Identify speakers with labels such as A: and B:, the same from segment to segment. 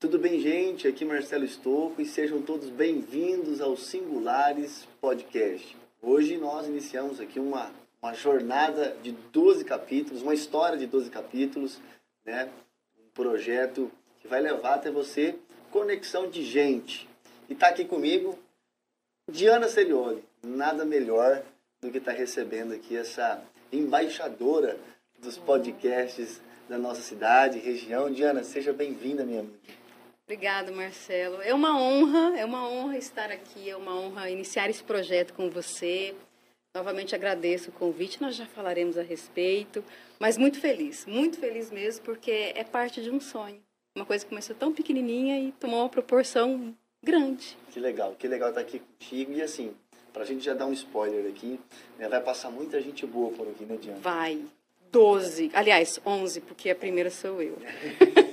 A: Tudo bem, gente? Aqui Marcelo Estocco e sejam todos bem-vindos ao Singulares Podcast. Hoje nós iniciamos aqui uma, uma jornada de 12 capítulos, uma história de 12 capítulos, né? Um projeto que vai levar até você conexão de gente. E está aqui comigo Diana Serioli. Nada melhor do que estar tá recebendo aqui essa embaixadora dos podcasts da nossa cidade, região. Diana, seja bem-vinda, minha amiga.
B: Obrigada, Marcelo. É uma honra, é uma honra estar aqui, é uma honra iniciar esse projeto com você. Novamente agradeço o convite, nós já falaremos a respeito, mas muito feliz, muito feliz mesmo, porque é parte de um sonho. Uma coisa que começou tão pequenininha e tomou uma proporção grande.
A: Que legal, que legal estar aqui contigo. E assim, para a gente já dar um spoiler aqui, né, vai passar muita gente boa por aqui, né, Diana?
B: Vai. Doze. Aliás, onze, porque a primeira sou eu.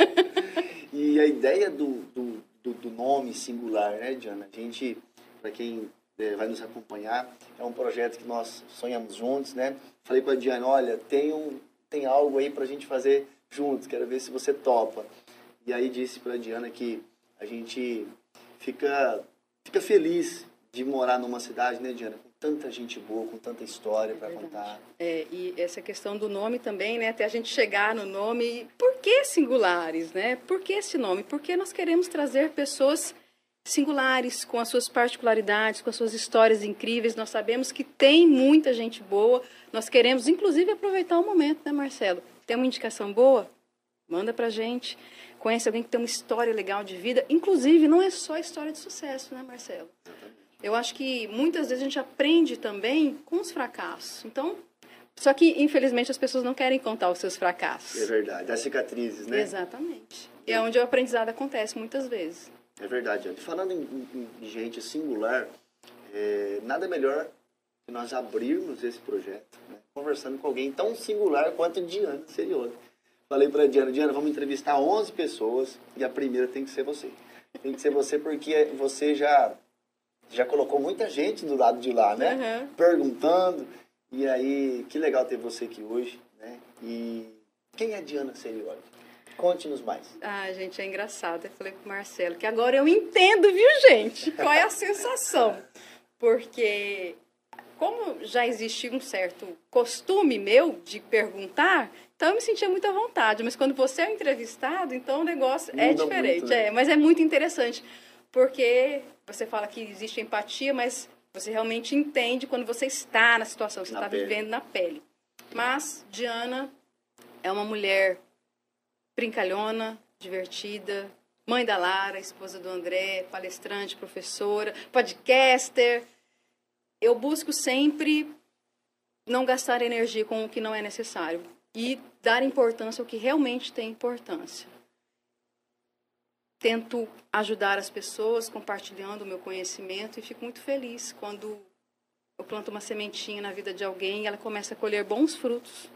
A: e a ideia do, do, do, do nome singular, né, Diana? A gente, para quem é, vai nos acompanhar, é um projeto que nós sonhamos juntos, né? Falei para a Diana, olha, tem, um, tem algo aí para a gente fazer juntos, quero ver se você topa. E aí disse para a Diana que a gente fica, fica feliz de morar numa cidade, né, Diana? Tanta gente boa, com tanta história para contar.
B: É, e essa questão do nome também, né? Até a gente chegar no nome. Por que singulares, né? Por que esse nome? Porque nós queremos trazer pessoas singulares, com as suas particularidades, com as suas histórias incríveis. Nós sabemos que tem muita gente boa. Nós queremos, inclusive, aproveitar o momento, né, Marcelo? Tem uma indicação boa? Manda pra gente. Conhece alguém que tem uma história legal de vida. Inclusive, não é só história de sucesso, né, Marcelo? Eu acho que muitas vezes a gente aprende também com os fracassos. Então, só que infelizmente as pessoas não querem contar os seus fracassos.
A: É verdade, as cicatrizes, né?
B: Exatamente. E é onde o aprendizado acontece muitas vezes.
A: É verdade. Falando em, em, em gente singular, é, nada melhor que nós abrirmos esse projeto, né? conversando com alguém tão singular quanto Diana Serione. Falei para Diana, Diana, vamos entrevistar 11 pessoas e a primeira tem que ser você. Tem que ser você porque você já já colocou muita gente do lado de lá, né? Uhum. Perguntando. E aí, que legal ter você aqui hoje, né? E quem é Diana Serioli? Conte-nos mais.
B: Ah, gente, é engraçado. Eu falei com o Marcelo que agora eu entendo, viu, gente? Qual é a sensação? Porque como já existia um certo costume meu de perguntar, então eu me sentia muito à vontade. Mas quando você é entrevistado, então o negócio é Muda é diferente. Muito, né? é, mas é muito interessante porque você fala que existe empatia, mas você realmente entende quando você está na situação, você está vivendo na pele. Mas Diana é uma mulher brincalhona, divertida, mãe da Lara, esposa do André, palestrante, professora, podcaster. Eu busco sempre não gastar energia com o que não é necessário e dar importância ao que realmente tem importância tento ajudar as pessoas compartilhando o meu conhecimento e fico muito feliz quando eu planto uma sementinha na vida de alguém e ela começa a colher bons frutos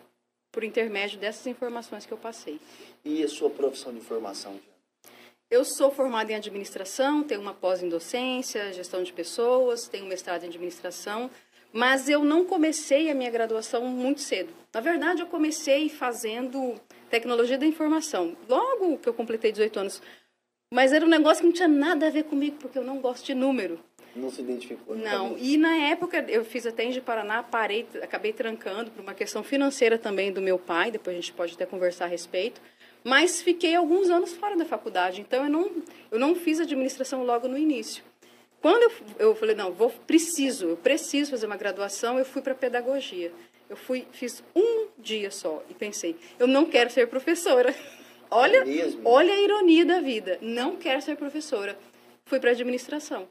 B: por intermédio dessas informações que eu passei.
A: E a sua profissão de formação?
B: Eu sou formada em administração, tenho uma pós em docência, gestão de pessoas, tenho um mestrado em administração, mas eu não comecei a minha graduação muito cedo. Na verdade, eu comecei fazendo tecnologia da informação. Logo que eu completei 18 anos, mas era um negócio que não tinha nada a ver comigo, porque eu não gosto de número.
A: Não se identificou?
B: Não. E na época, eu fiz até em Paraná, parei, acabei trancando por uma questão financeira também do meu pai, depois a gente pode até conversar a respeito. Mas fiquei alguns anos fora da faculdade, então eu não, eu não fiz administração logo no início. Quando eu, eu falei, não, vou, preciso, eu preciso fazer uma graduação, eu fui para pedagogia. Eu fui, fiz um dia só e pensei, eu não quero ser professora. Olha, é olha a ironia da vida. Não quero ser professora. Fui para administração.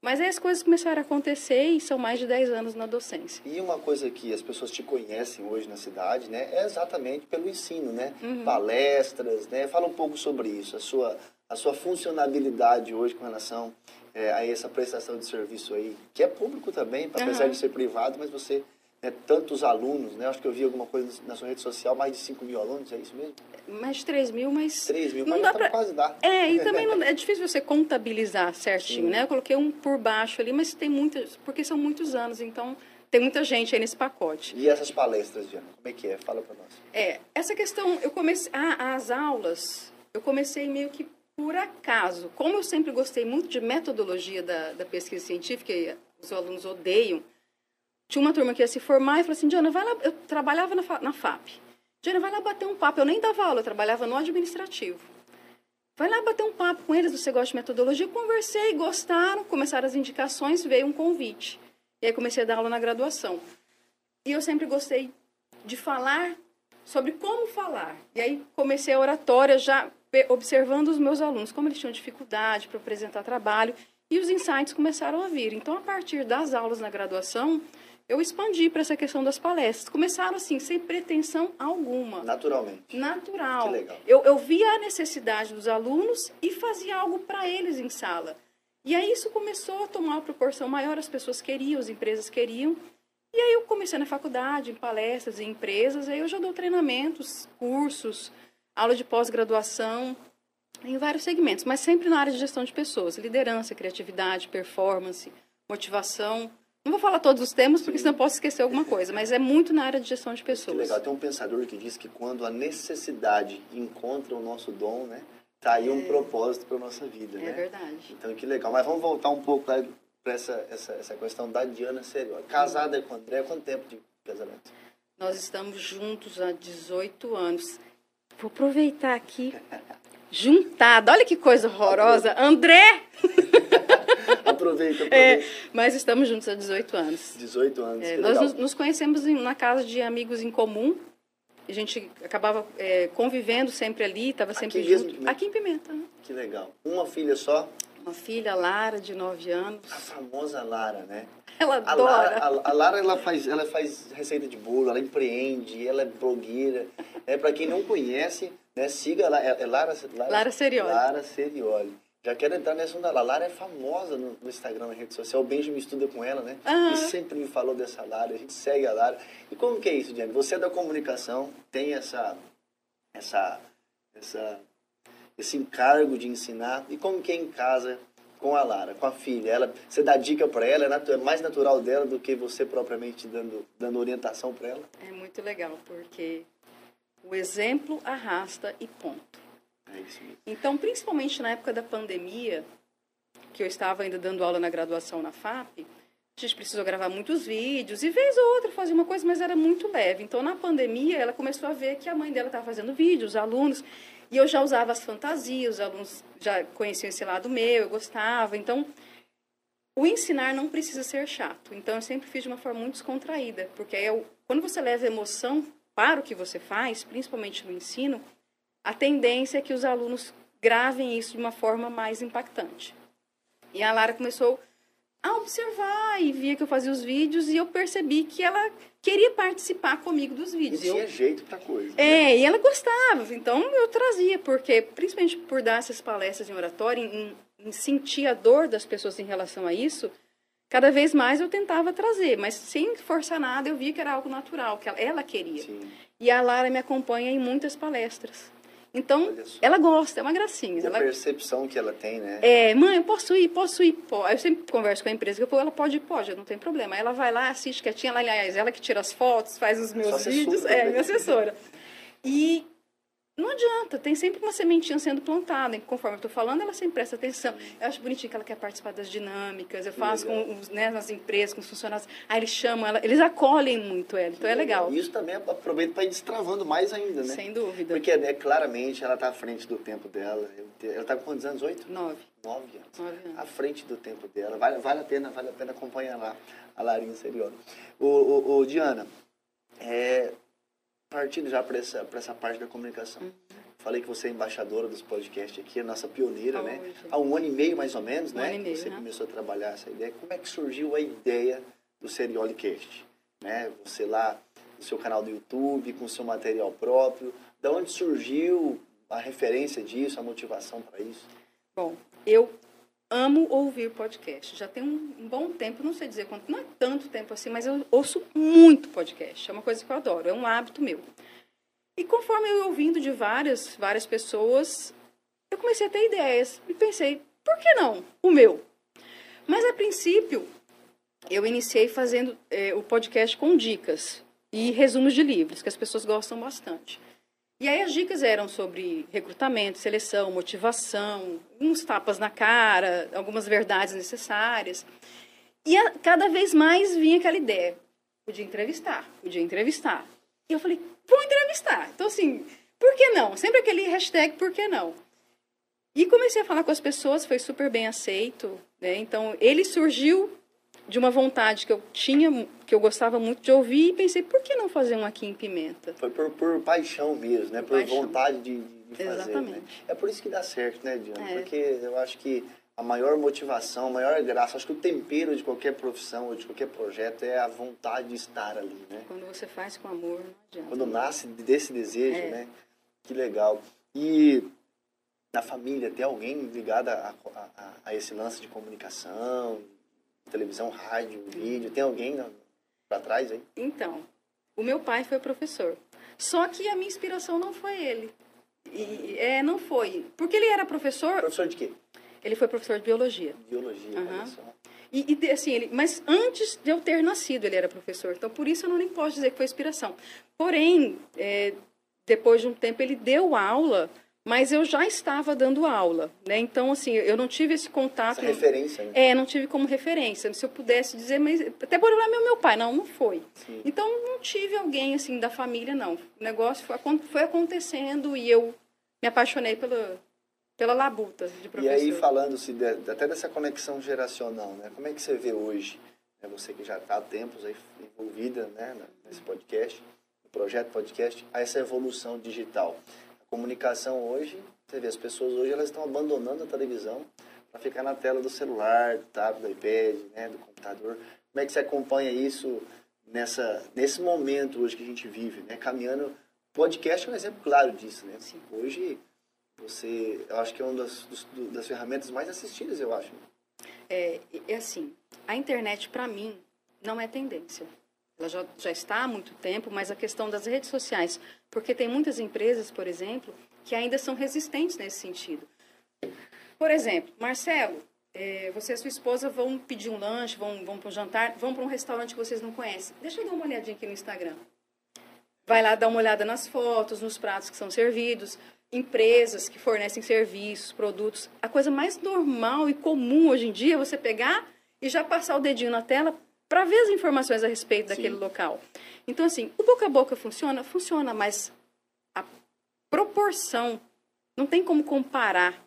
B: Mas aí as coisas começaram a acontecer e são mais de 10 anos na docência.
A: E uma coisa que as pessoas te conhecem hoje na cidade, né, é exatamente pelo ensino, né? Uhum. Palestras, né? Fala um pouco sobre isso, a sua, a sua funcionabilidade hoje com relação é, a essa prestação de serviço aí, que é público também, apesar uhum. de ser privado, mas você né, tantos alunos, né? Acho que eu vi alguma coisa na sua rede social, mais de 5 mil alunos, é isso mesmo?
B: Mais de 3 mil, mas...
A: 3 mil, não mas dá pra... quase dá.
B: É, e também não, é difícil você contabilizar certinho, Sim. né? Eu coloquei um por baixo ali, mas tem muitas, porque são muitos anos, então tem muita gente aí nesse pacote.
A: E essas palestras, Diana, como é que é? Fala para nós.
B: É, essa questão, eu comecei, ah, as aulas, eu comecei meio que por acaso. Como eu sempre gostei muito de metodologia da, da pesquisa científica, e os alunos odeiam, tinha uma turma que ia se formar e falou assim, Diana, vai lá, eu trabalhava na, na FAP. Diana, vai lá bater um papo. Eu nem dava aula, eu trabalhava no administrativo. Vai lá bater um papo com eles, você gosta de metodologia? Conversei, gostaram, começaram as indicações, veio um convite. E aí comecei a dar aula na graduação. E eu sempre gostei de falar sobre como falar. E aí comecei a oratória já observando os meus alunos, como eles tinham dificuldade para apresentar trabalho, e os insights começaram a vir. Então, a partir das aulas na graduação, eu expandi para essa questão das palestras. Começaram assim, sem pretensão alguma.
A: Naturalmente.
B: Natural.
A: Que legal.
B: Eu, eu via a necessidade dos alunos e fazia algo para eles em sala. E aí isso começou a tomar uma proporção maior, as pessoas queriam, as empresas queriam. E aí eu comecei na faculdade, em palestras, em empresas, aí eu já dou treinamentos, cursos, aula de pós-graduação, em vários segmentos, mas sempre na área de gestão de pessoas, liderança, criatividade, performance, motivação. Não vou falar todos os temas, porque senão posso esquecer alguma coisa, mas é muito na área de gestão de pessoas.
A: Que legal. Tem um pensador que diz que quando a necessidade encontra o nosso dom, né? Tá aí é. um propósito para nossa vida,
B: é
A: né?
B: É verdade.
A: Então, que legal. Mas vamos voltar um pouco para essa, essa, essa questão da Diana Seriola. Casada com o André, há quanto tempo de casamento?
B: Nós estamos juntos há 18 anos. Vou aproveitar aqui. Juntada. Olha que coisa horrorosa. André!
A: aproveita, aproveita.
B: É, mas estamos juntos há 18 anos.
A: 18 anos.
B: É, nós nos, nos, conhecemos em, na casa de amigos em comum. A gente acabava é, convivendo sempre ali, estava sempre
A: Aqui
B: junto.
A: Mesmo,
B: Aqui em Pimenta. Né?
A: Que legal. Uma filha só?
B: Uma filha, Lara, de 9 anos.
A: A famosa Lara, né?
B: Ela
A: a
B: adora.
A: Lara, a, a, Lara, ela faz, ela faz receita de bolo, ela empreende, ela é blogueira. É, Para quem não conhece, né, siga lá. É, é Lara,
B: Lara, Lara Serioli.
A: Lara Serioli. Já quero entrar nessa onda. A Lara é famosa no, no, Instagram, na rede social. O Benjamin estuda com ela, né?
B: Uhum.
A: E sempre me falou dessa Lara. A gente segue a Lara. E como que é isso, Diane? Você é da comunicação, tem essa, essa, essa, esse encargo de ensinar. E como que é em casa com a Lara, com a filha? Ela, você dá dica para ela? É, é mais natural dela do que você propriamente dando, dando orientação para ela?
B: É muito legal, porque o exemplo arrasta e ponto. Então, principalmente na época da pandemia, que eu estava ainda dando aula na graduação na FAP, a gente precisou gravar muitos vídeos e vez ou outra fazer uma coisa, mas era muito leve. Então, na pandemia, ela começou a ver que a mãe dela estava fazendo vídeos, os alunos, e eu já usava as fantasias, os alunos já conheciam esse lado meu, eu gostava. Então, o ensinar não precisa ser chato. Então, eu sempre fiz de uma forma muito descontraída, porque eu, quando você leva emoção para o que você faz, principalmente no ensino, a tendência é que os alunos gravem isso de uma forma mais impactante. E a Lara começou a observar e via que eu fazia os vídeos e eu percebi que ela queria participar comigo dos vídeos.
A: E tinha
B: eu...
A: jeito para coisa.
B: É,
A: né?
B: e ela gostava. Então eu trazia, porque principalmente por dar essas palestras em oratório, em, em sentir a dor das pessoas em relação a isso, cada vez mais eu tentava trazer, mas sem forçar nada, eu via que era algo natural, que ela, ela queria.
A: Sim.
B: E a Lara me acompanha em muitas palestras. Então, ela gosta, é uma gracinha.
A: E
B: ela...
A: a percepção que ela tem, né?
B: É, mãe, eu posso ir, posso ir. Pô. Eu sempre converso com a empresa, que ela pode ir, pode, não tem problema. Aí ela vai lá, assiste quietinha, ela, aliás, ela que tira as fotos, faz os meus vídeos. É, minha assessora. E não adianta, tem sempre uma sementinha sendo plantada. Conforme eu estou falando, ela sempre presta atenção. Eu acho bonitinho que ela quer participar das dinâmicas. Eu faço com os, né, nas empresas, com os funcionários. Aí eles chamam ela, eles acolhem muito ela. Então é legal.
A: Isso também aproveita para ir destravando mais ainda, né?
B: Sem dúvida.
A: Porque é, claramente ela está à frente do tempo dela. Ela está com quantos anos? Oito?
B: Nove.
A: Nove anos.
B: Nove anos.
A: À frente do tempo dela. Vale, vale a pena, vale a pena acompanhar lá a Larinha Seriona. O, o, o, Diana, é, partindo já para essa, essa parte da comunicação. Uhum. Falei que você é embaixadora dos podcasts aqui, a nossa pioneira,
B: oh,
A: né?
B: Gente.
A: Há um ano e meio, mais ou menos,
B: um
A: né?
B: Meio,
A: você
B: né?
A: começou a trabalhar essa ideia. Como é que surgiu a ideia do Serioli Cast? Né? Você lá no seu canal do YouTube, com seu material próprio. Da onde surgiu a referência disso, a motivação para isso?
B: Bom, eu amo ouvir podcast. Já tem um, um, bom tempo, não sei dizer quanto, não é tanto tempo assim, mas eu ouço muito podcast. É uma coisa que eu adoro, é um hábito meu. E conforme eu ouvindo de várias, várias pessoas, eu comecei a ter ideias e pensei, por que não o meu? Mas a princípio, eu iniciei fazendo é, o podcast com dicas e resumos de livros, que as pessoas gostam bastante. E aí as dicas eram sobre recrutamento, seleção, motivação, uns tapas na cara, algumas verdades necessárias. E a, cada vez mais vinha aquela ideia, podia entrevistar, podia entrevistar. E eu falei, vou entrevistar. Então, assim, por que não? Sempre aquele hashtag, por que não? E comecei a falar com as pessoas, foi super bem aceito. Né? Então, ele surgiu de uma vontade que eu tinha, que eu gostava muito de ouvir, e pensei, por que não fazer um aqui em Pimenta?
A: Foi por, por paixão mesmo, né? Por,
B: paixão.
A: vontade de, de fazer.
B: Exatamente.
A: Né? É por isso que dá certo, né, Diana?
B: É.
A: Porque eu acho que a maior motivação, a maior graça, acho que o tempero de qualquer profissão ou de qualquer projeto é a vontade de estar ali, né?
B: Quando você faz com amor, não adianta.
A: Quando nasce desse desejo,
B: É.
A: né? Que legal. E na família, tem alguém ligado a, a, a- a esse lance de comunicação, televisão, rádio, vídeo? Tem alguém pra trás aí?
B: Então, o meu pai foi professor. Só que a minha inspiração não foi ele. E, é, não foi. Porque ele era professor,
A: Professor de quê?
B: ele foi professor de biologia.
A: Biologia, só.
B: E, e, assim, ele, mas antes de eu ter nascido, ele era professor. Então, por isso eu não nem posso dizer que foi inspiração. Porém, é, depois de um tempo, ele deu aula, mas eu já estava dando aula. Né? Então, assim, eu não tive esse contato.
A: Essa referência, né?
B: É, não tive como referência. Se eu pudesse dizer, mas até por lá meu meu pai, não, não foi.
A: Sim.
B: Então não tive alguém assim da família, não. O negócio foi, foi acontecendo e eu me apaixonei pela pela labuta de
A: E
B: professor.
A: aí, falando-se de- até dessa conexão geracional, né? Como é que você vê hoje, né, você que já está há tempos aí envolvida né, nesse podcast, no projeto podcast, a essa evolução digital? Comunicação hoje, você vê, as pessoas hoje elas estão abandonando a televisão para ficar na tela do celular, do tablet, do iPad, né, do computador. Como é que você acompanha isso nessa, nesse momento hoje que a gente vive, né? Caminhando... Podcast é um exemplo claro disso, né?
B: Sim.
A: Hoje você, eu acho que é uma das, das ferramentas mais assistidas, eu acho.
B: É, é assim, a internet para mim não é tendência. Ela já, já está há muito tempo, mas a questão das redes sociais, porque tem muitas empresas, por exemplo, que ainda são resistentes nesse sentido. Por exemplo, Marcelo, é, você e sua esposa vão pedir um lanche, vão, vão para um jantar, vão para um restaurante que vocês não conhecem. Deixa eu dar uma olhadinha aqui no Instagram. Vai lá dar uma olhada nas fotos, nos pratos que são servidos, empresas que fornecem serviços, produtos. A coisa mais normal e comum hoje em dia é você pegar e já passar o dedinho na tela para ver as informações a respeito
A: Sim.
B: daquele local. Então, assim, o boca a boca funciona? Funciona, mas a proporção não tem como comparar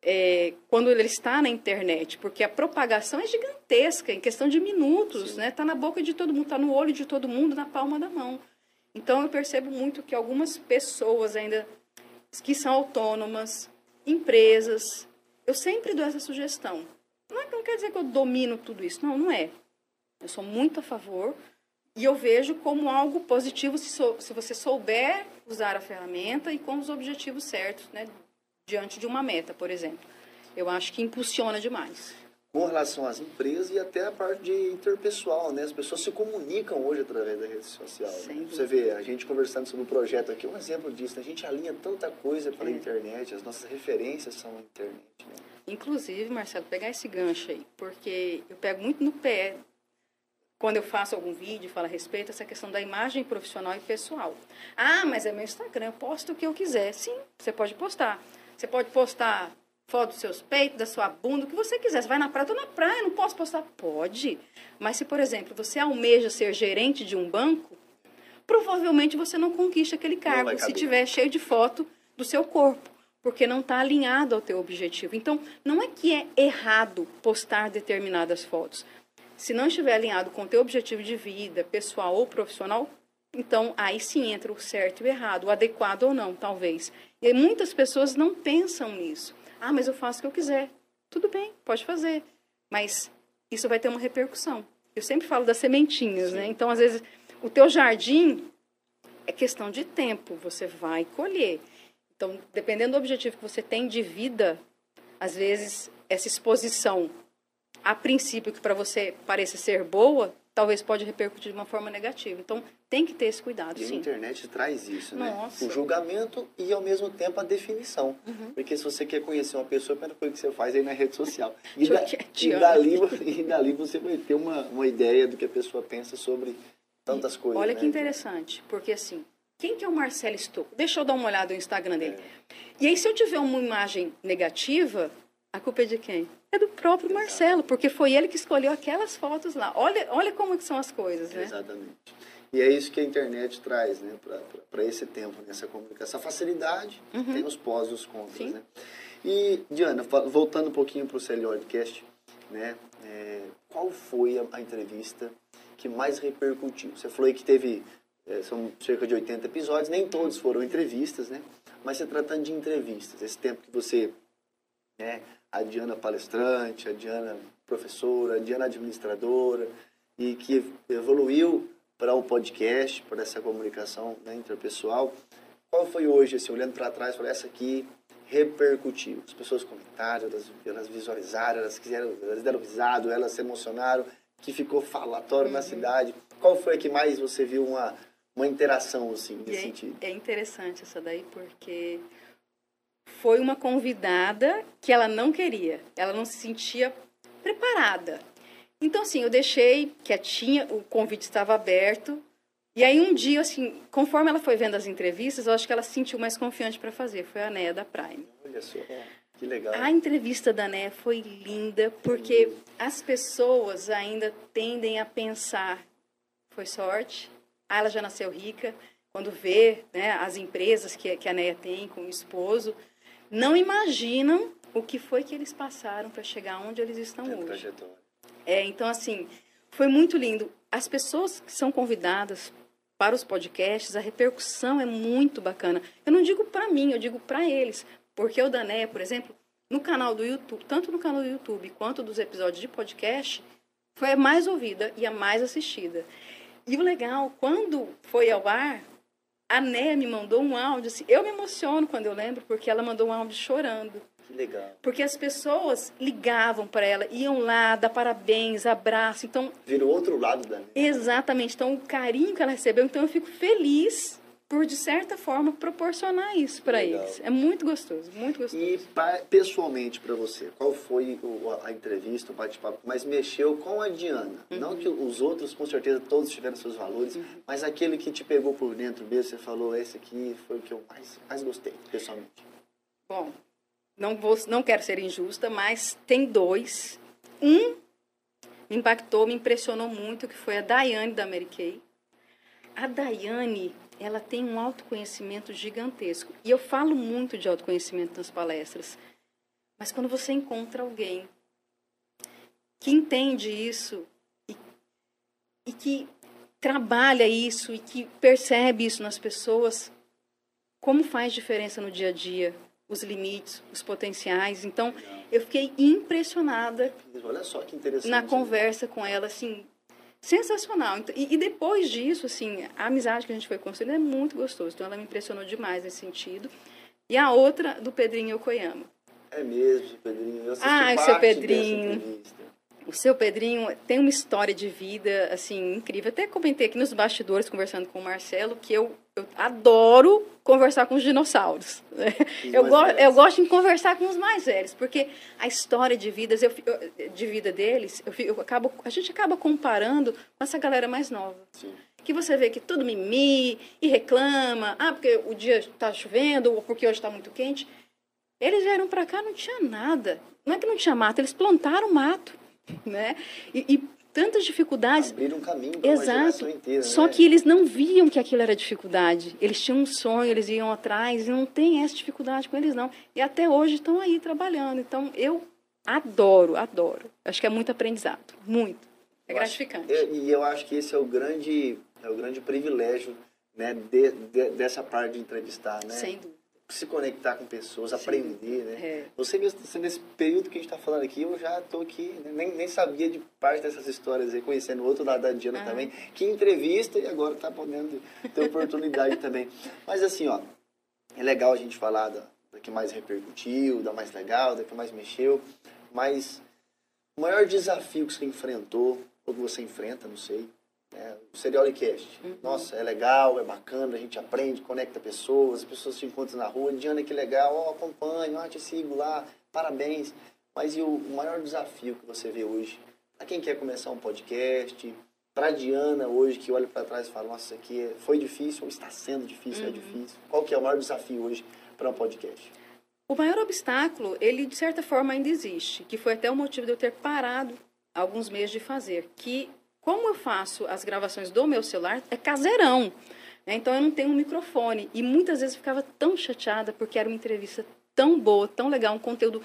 B: é, quando ele está na internet, porque a propagação é gigantesca, em questão de minutos,
A: Sim.
B: né? Está na boca de todo mundo, está no olho de todo mundo, na palma da mão. Então eu percebo muito que algumas pessoas ainda que são autônomas, empresas, eu sempre dou essa sugestão. Não, é, não quer dizer que eu domino tudo isso, não, não é. Eu sou muito a favor e eu vejo como algo positivo se, sou- se você souber usar a ferramenta e com os objetivos certos, né? Diante de uma meta, por exemplo. Eu acho que impulsiona demais.
A: Com relação às empresas e até a parte de interpessoal, né? As pessoas se comunicam hoje através da rede social. Né? Você vê, a gente conversando sobre o projeto aqui, um exemplo disso, né? A gente alinha tanta coisa pela
B: É.
A: internet, as nossas referências são a internet, né?
B: Inclusive, Marcelo, pegar esse gancho aí, porque eu pego muito no pé quando eu faço algum vídeo, falo a respeito dessa questão da imagem profissional e pessoal. Ah, mas é meu Instagram, eu posto o que eu quiser. Sim, você pode postar. Você pode postar foto dos seus peitos, da sua bunda, o que você quiser. Você vai na praia, eu tô na praia, não posso postar? Pode. Mas se, por exemplo, você almeja ser gerente de um banco, provavelmente você não conquista aquele cargo se tiver cheio de foto do seu corpo, porque não está alinhado ao teu objetivo. Então, não é que é errado postar determinadas fotos. Se não estiver alinhado com o teu objetivo de vida, pessoal ou profissional, então aí sim entra o certo e o errado, o adequado ou não, talvez. E muitas pessoas não pensam nisso. Ah, mas eu faço o que eu quiser. Tudo bem, pode fazer. Mas isso vai ter uma repercussão. Eu sempre falo das sementinhas, né? Então, às vezes, o teu jardim é questão de tempo, você vai colher. Então, dependendo do objetivo que você tem de vida, às vezes essa exposição, a princípio que para você pareça ser boa, talvez pode repercutir de uma forma negativa. Então, tem que ter esse cuidado,
A: E a
B: sim.
A: internet traz isso, né?
B: Nossa. Uhum.
A: O julgamento e, ao mesmo tempo, a definição. Porque se você quer conhecer uma pessoa, a coisa que você faz é ir na rede social. E, da- e, dali, e dali você vai ter uma, uma ideia do que a pessoa pensa sobre tantas coisas.
B: Olha
A: né?
B: que interessante, porque assim, quem que é o Marcelo Stocco? Deixa eu dar uma olhada no Instagram dele. É. E aí, se eu tiver uma imagem negativa, a culpa é de quem? É do próprio. Marcelo, porque foi ele que escolheu aquelas fotos lá. Olha, olha como que são as coisas, né?
A: Exatamente. E é isso que a internet traz, né, para esse tempo, nessa né? comunicação. A facilidade, uhum. tem os pós e os contras, Sim. né? E, Diana, voltando um pouquinho para o Celiodcast, né, é, qual foi a, a, entrevista que mais repercutiu? Você falou aí que teve, é, são cerca de 80 episódios, nem todos foram entrevistas, né? Mas se tratando de entrevistas, esse tempo que você, né, a Diana palestrante, a Diana professora, a Diana administradora, e que evoluiu para o podcast, para essa comunicação né, interpessoal. Qual foi hoje, assim, olhando para trás, falei, essa aqui repercutiu. As pessoas comentaram, elas, elas visualizaram, elas quiseram, elas deram risada, elas se emocionaram, que ficou falatório uhum. na cidade. Qual foi a que mais você viu uma, uma interação, assim, nesse
B: é,
A: sentido?
B: É interessante essa daí, porque foi uma convidada que ela não queria, ela não se sentia preparada. Então, assim, eu deixei quietinha, o convite estava aberto. E aí, um dia, assim, conforme ela foi vendo as entrevistas, eu acho que ela se sentiu mais confiante para fazer. Foi a Néia da Prime.
A: Olha só, que legal.
B: A entrevista da Néia foi linda, porque as pessoas ainda tendem a pensar: foi sorte, ah, ela já nasceu rica. Quando vê né, as empresas que, que a Néia tem com o esposo, não imaginam o que foi que eles passaram para chegar onde eles estão hoje. Trajetória. É, então, assim, foi muito lindo. As pessoas que são convidadas para os podcasts, a repercussão é muito bacana. Eu não digo para mim, eu digo para eles. Porque o Dané, por exemplo, no canal do YouTube, tanto no canal do YouTube quanto dos episódios de podcast, foi a mais ouvida e a mais assistida. E o legal, quando foi ao ar, a Né me mandou um áudio. Assim, eu me emociono quando eu lembro, porque ela mandou um áudio chorando.
A: Que legal.
B: Porque as pessoas ligavam para ela, iam lá, dar parabéns, abraço. Então.
A: Virou outro lado da
B: Exatamente. Então, o carinho que ela recebeu. Então, eu fico feliz por, de certa forma, proporcionar isso para eles. É muito gostoso, muito gostoso.
A: E pra, pessoalmente para você, qual foi o, a entrevista, o bate-papo mas mexeu com a Diana? Uhum. Não que os outros, com certeza, todos tiveram seus valores, uhum. mas aquele que te pegou por dentro mesmo, você falou, esse aqui foi o que eu mais, mais gostei, pessoalmente.
B: Bom, não, vou, não quero ser injusta, mas tem dois. Um me impactou, me impressionou muito, que foi a Daiane da Mary Kay. A Daiane, ela tem um autoconhecimento gigantesco. E eu falo muito de autoconhecimento nas palestras. Mas quando você encontra alguém que entende isso e, e que trabalha isso e que percebe isso nas pessoas, como faz diferença no dia a dia? os limites, os potenciais. Então, eu fiquei impressionada.
A: Olha só que interessante.
B: Na conversa com ela, assim, sensacional. Então, e, e, depois disso, assim, a amizade que a gente foi construindo é muito gostoso. Então, ela me impressionou demais nesse sentido. E a outra, do Pedrinho Yokoyama.
A: É mesmo, Pedrinho. Eu
B: ah, o seu Pedrinho. O seu Pedrinho tem uma história de vida, assim, incrível. Até comentei aqui nos bastidores, conversando com o Marcelo, que eu, eu adoro conversar com os dinossauros. Eu, go eu gosto de conversar com os mais velhos, porque a história de vidas, eu, de vida deles, eu, eu acabo, a gente acaba comparando com essa galera mais nova.
A: Sim.
B: Que você vê que tudo mimi e reclama, ah, porque o dia está chovendo, ou porque hoje está muito quente. Eles vieram para cá, não tinha nada. Não é que não tinha mato, eles plantaram mato né? E, e tantas dificuldades.
A: Abriram um caminho para geração inteira.
B: Só
A: né?
B: que eles não viam que aquilo era dificuldade. Eles tinham um sonho, eles iam atrás, e não tem essa dificuldade com eles, não. E até hoje estão aí trabalhando. Então, eu adoro, adoro. Acho que é muito aprendizado. Muito. É gratificante.
A: Acho, e eu acho que esse é o grande, é o grande privilégio né, de, de, dessa parte de entrevistar, né?
B: Sem dúvida
A: se conectar com pessoas, Sim. aprender, né? É. Você mesmo, nesse período que a gente está falando aqui, eu já estou aqui, né? nem, nem sabia de parte dessas histórias aí, conhecendo outro lado da Diana ah. também, que entrevista e agora está podendo ter oportunidade também. Mas assim, ó, é legal a gente falar da, da que mais repercutiu, da mais legal, da que mais mexeu, mas o maior desafio que você enfrentou, ou que você enfrenta, não sei, é, o Seriolicast. Uhum. Nossa, é legal, é bacana, a gente aprende, conecta pessoas, as pessoas te encontram na rua, Diana, que legal, ó, oh, acompanho, ó, te sigo lá, parabéns. Mas e o maior desafio que você vê hoje? Para quem quer começar um podcast, para Diana hoje que olha para trás e fala, nossa, isso aqui é, foi difícil ou está sendo difícil, é
B: Uhum.
A: difícil? Qual que é o maior desafio hoje para um podcast?
B: O maior obstáculo, ele de certa forma ainda existe, que foi até o motivo de eu ter parado alguns meses de fazer, que como eu faço as gravações do meu celular, é caseirão. né? Então eu não tenho um microfone. E muitas vezes eu ficava tão chateada porque era uma entrevista tão boa, tão legal, um conteúdo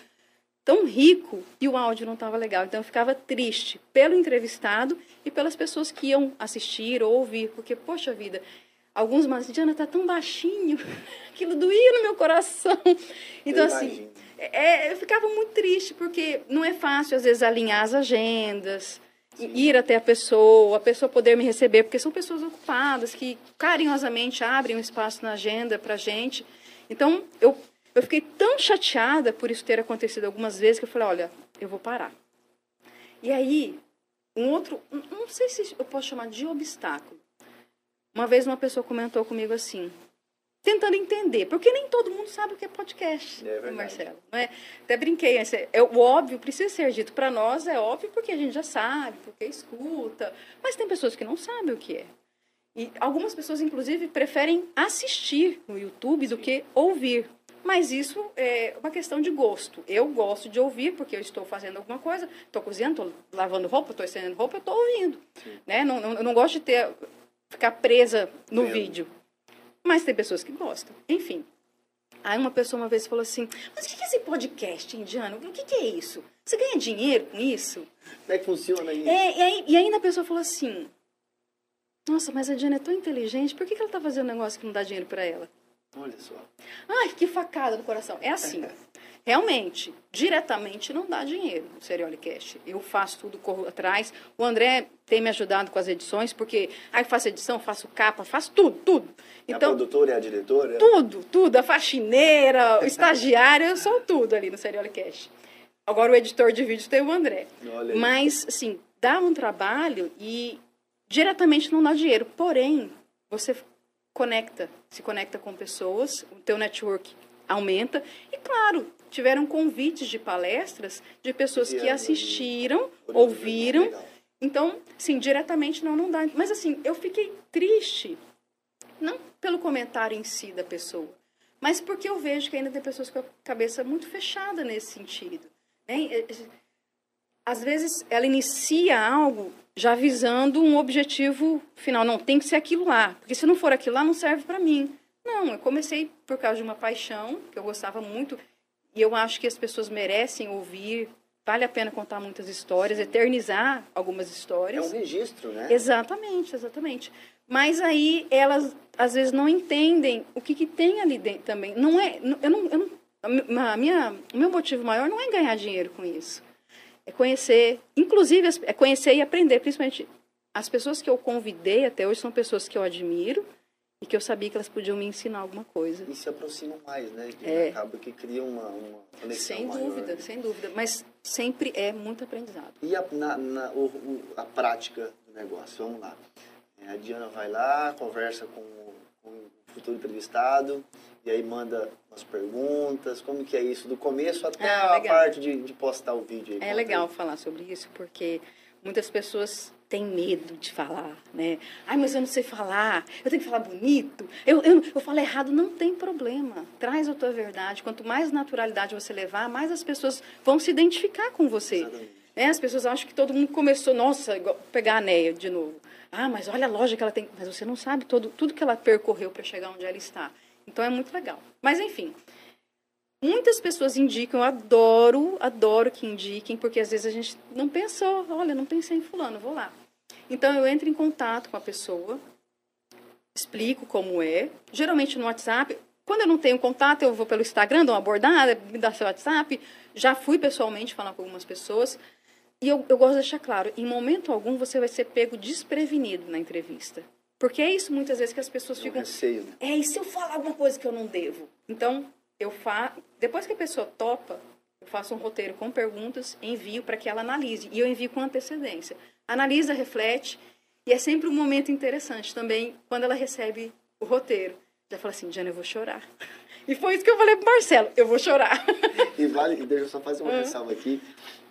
B: tão rico e o áudio não estava legal. Então eu ficava triste pelo entrevistado e pelas pessoas que iam assistir ou ouvir, porque, poxa vida, alguns mas Diana tá tão baixinho, aquilo doía no meu coração. Então,
A: Eu
B: assim, é, eu ficava muito triste, porque não é fácil, às vezes, alinhar as agendas, ir até a pessoa, a pessoa poder me receber, porque são pessoas ocupadas que carinhosamente abrem um espaço na agenda pra gente. Então, eu, eu fiquei tão chateada por isso ter acontecido algumas vezes que eu falei, olha, eu vou parar. E aí, um outro, não sei se eu posso chamar de obstáculo. Uma vez uma pessoa comentou comigo assim, tentando entender, porque nem todo mundo sabe o que é podcast,
A: É verdade.
B: Marcelo. É? Até brinquei, esse- é, o óbvio precisa ser dito. Para nós é óbvio porque a gente já sabe, porque escuta, mas tem pessoas que não sabem o que é. E algumas pessoas, inclusive, preferem assistir no YouTube do que ouvir. Mas isso é uma questão de gosto. Eu gosto de ouvir porque eu estou fazendo alguma coisa, estou cozinhando, estou lavando roupa, estou estendendo roupa, eu estou ouvindo. Né? Não, não, eu não gosto de ter, ficar presa no
A: Vendo.
B: vídeo. Mas tem pessoas que gostam. Enfim. Aí uma pessoa uma vez falou assim, mas o que é esse podcast indiano? O que é isso? Você ganha dinheiro com isso?
A: Como é que funciona isso?
B: É, e, aí, e ainda a pessoa falou assim: Nossa, mas a Diana é tão inteligente, por que, que ela tá fazendo um negócio que não dá dinheiro para ela?
A: Olha só.
B: Ai, que facada no coração. É assim. Realmente, diretamente não dá dinheiro o Seriolicast. Eu faço tudo, corro atrás. O André tem me ajudado com as edições, porque aí faço edição, faço capa, faço tudo, tudo.
A: É a
B: Então,
A: produtora, é a diretora?
B: tudo, tudo. A faxineira, o estagiário, eu sou tudo ali no Seriolicast. Agora o editor de vídeo tem o André. Mas, assim, dá um trabalho e diretamente não dá dinheiro. Porém, você conecta, se conecta com pessoas, o teu network aumenta. E, claro, tiveram convites de palestras de pessoas que
A: Vieram,
B: assistiram, ouviram. Então, sim, diretamente não, não dá. Mas, assim, eu fiquei triste, não pelo comentário em si da pessoa, mas porque eu vejo que ainda tem pessoas com a cabeça muito fechada nesse sentido. né? Às vezes, ela inicia algo já visando um objetivo final. Não, tem que ser aquilo lá, porque se não for aquilo lá, não serve para mim. Não, eu comecei por causa de uma paixão, que eu gostava muito, e eu acho que as pessoas merecem ouvir, vale a pena contar muitas histórias, eternizar algumas
A: É
B: histórias.
A: um registro, né?
B: Exatamente, exatamente. Mas aí elas às vezes não entendem o que, que tem ali dentro também. Não é, eu não, eu não, a mi- a minha, o meu motivo maior não é ganhar dinheiro com isso. É conhecer, inclusive é conhecer e aprender, principalmente as pessoas que eu convidei até hoje são pessoas que eu admiro e que eu sabia que elas podiam me ensinar alguma coisa.
A: E se aproximam mais, né? Que
B: É.
A: Acaba que cria uma, uma conexão
B: Sem
A: maior.
B: dúvida, sem dúvida. Mas sempre é muito aprendizado.
A: E a, na, na- o- o- a prática do negócio? Vamos lá. É, a Diana vai lá, conversa com, o- com o futuro entrevistado, e aí manda umas perguntas. Como que é isso? Do começo até
B: Ah,
A: a parte de, de postar o vídeo. Aí,
B: É legal
A: aí.
B: falar sobre isso, porque muitas pessoas têm medo de falar, né? Ai, mas eu não sei falar, eu tenho que falar bonito, eu, eu, eu falo errado, não tem problema. Traz a tua verdade. Quanto mais naturalidade você levar, mais as pessoas vão se identificar com você.
A: Exatamente.
B: Né? As pessoas acham que todo mundo começou, nossa, pegar a Neia de novo. Ah, mas olha a loja que ela tem. Mas você não sabe todo, tudo que ela percorreu para chegar onde ela está. Então é muito legal. Mas enfim, muitas pessoas indicam, eu adoro, adoro que indiquem, porque às vezes a gente não pensou, olha, não pensei em fulano, vou lá. Então eu entro em contato com a pessoa, explico como é, geralmente no WhatsApp. Quando eu não tenho contato, eu vou pelo Instagram, dou uma abordada, me dá seu WhatsApp. Já fui pessoalmente falar com algumas pessoas. E eu, eu gosto de deixar claro, em momento algum você vai ser pego desprevenido na entrevista. Porque é isso muitas vezes que as pessoas
A: É um
B: ficam.
A: receio, né?
B: É, e se eu falar alguma coisa que eu não devo? Então, eu depois que a pessoa topa, eu faço um roteiro com perguntas, envio para que ela analise. E eu envio com antecedência. Analisa, reflete, e é sempre um momento interessante também quando ela recebe o roteiro. Já fala assim, Diana, eu vou chorar. E foi isso que eu falei pro Marcelo, eu vou chorar.
A: E vale, deixa eu só fazer uma
B: Ah.
A: ressalva aqui,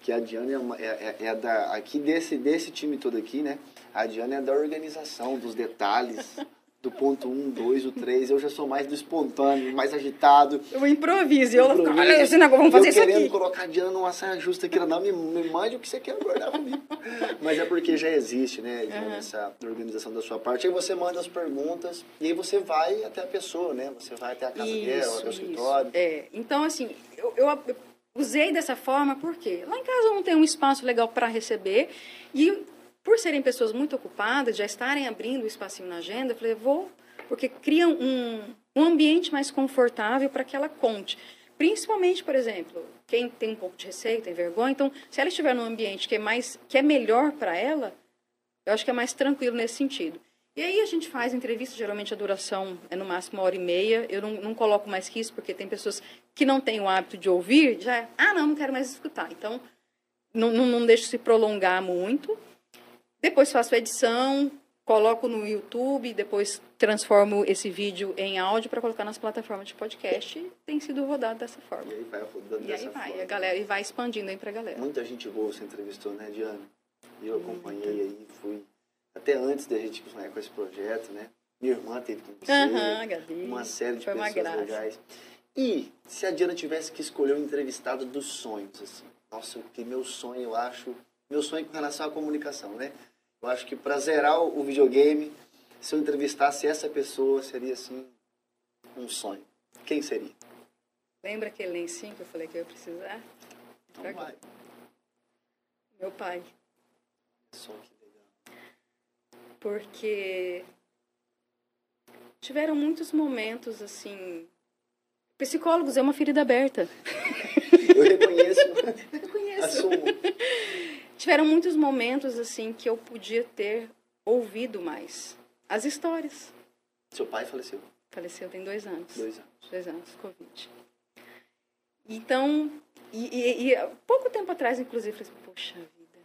A: que a Diana é, uma- é, é- é da, aqui desse, desse time todo aqui, né? A Diana é da organização, dos detalhes, do ponto 1, 2, o 3. Eu já sou mais do espontâneo, mais agitado.
B: Eu improviso, eu
A: Improviso.
B: olha esse negócio, vamos fazer
A: eu
B: isso
A: querendo
B: aqui.
A: colocar a Diana numa saia justa aqui, ela não me, me mande o que você quer abordar comigo. Mas é porque já existe, né, Diana,
B: Uhum.
A: essa organização da sua parte. Aí você manda as perguntas e aí você vai até a pessoa, né? Você vai até a casa dela, até o escritório.
B: É, então assim, eu, eu eu usei dessa forma porque lá em casa eu não tenho um espaço legal para receber e por serem pessoas muito ocupadas, já estarem abrindo um espacinho na agenda, eu falei, vou, porque cria um, um ambiente mais confortável para que ela conte. Principalmente, por exemplo, quem tem um pouco de receio, tem vergonha, então se ela estiver num ambiente que é mais que é melhor para ela, eu acho que é mais tranquilo nesse sentido. E aí a gente faz entrevista, geralmente a duração é no máximo uma hora e meia. Eu não, não coloco mais que isso, porque tem pessoas que não têm o hábito de ouvir, já ah, não, não quero mais escutar. Então, não, não, não deixo se prolongar muito. Depois faço a edição, coloco no YouTube, depois transformo esse vídeo em áudio para colocar nas plataformas de podcast. E tem sido rodado dessa forma.
A: E aí vai rodando
B: E
A: dessa
B: aí vai,
A: forma.
B: a galera, e vai expandindo aí pra galera.
A: Muita gente boa você entrevistou, né, Diana? E eu acompanhei aí, fui até antes da gente sonhar com esse projeto, né? Minha irmã teve com você,
B: Gabi.
A: uma série de
B: Foi
A: pessoas legais. E se a Diana tivesse que escolher um entrevistado dos sonhos, assim, nossa, que meu sonho, eu acho, meu sonho com relação à comunicação, né? Eu acho que para zerar o videogame, se eu entrevistasse essa pessoa, seria assim um sonho. Quem seria?
B: Lembra aquele lencinho que eu falei que eu ia precisar?
A: Então vai.
B: Meu pai.
A: Só que legal.
B: porque tiveram muitos momentos assim. Psicólogos é uma ferida aberta.
A: Eu reconheço,
B: Eu conheço.
A: assumo.
B: Tiveram muitos momentos assim que eu podia ter ouvido mais as histórias.
A: Seu pai faleceu
B: Faleceu tem dois anos.
A: dois anos.
B: Dois anos, Covid. Então, e, e- e pouco tempo atrás, inclusive, eu falei assim, poxa vida,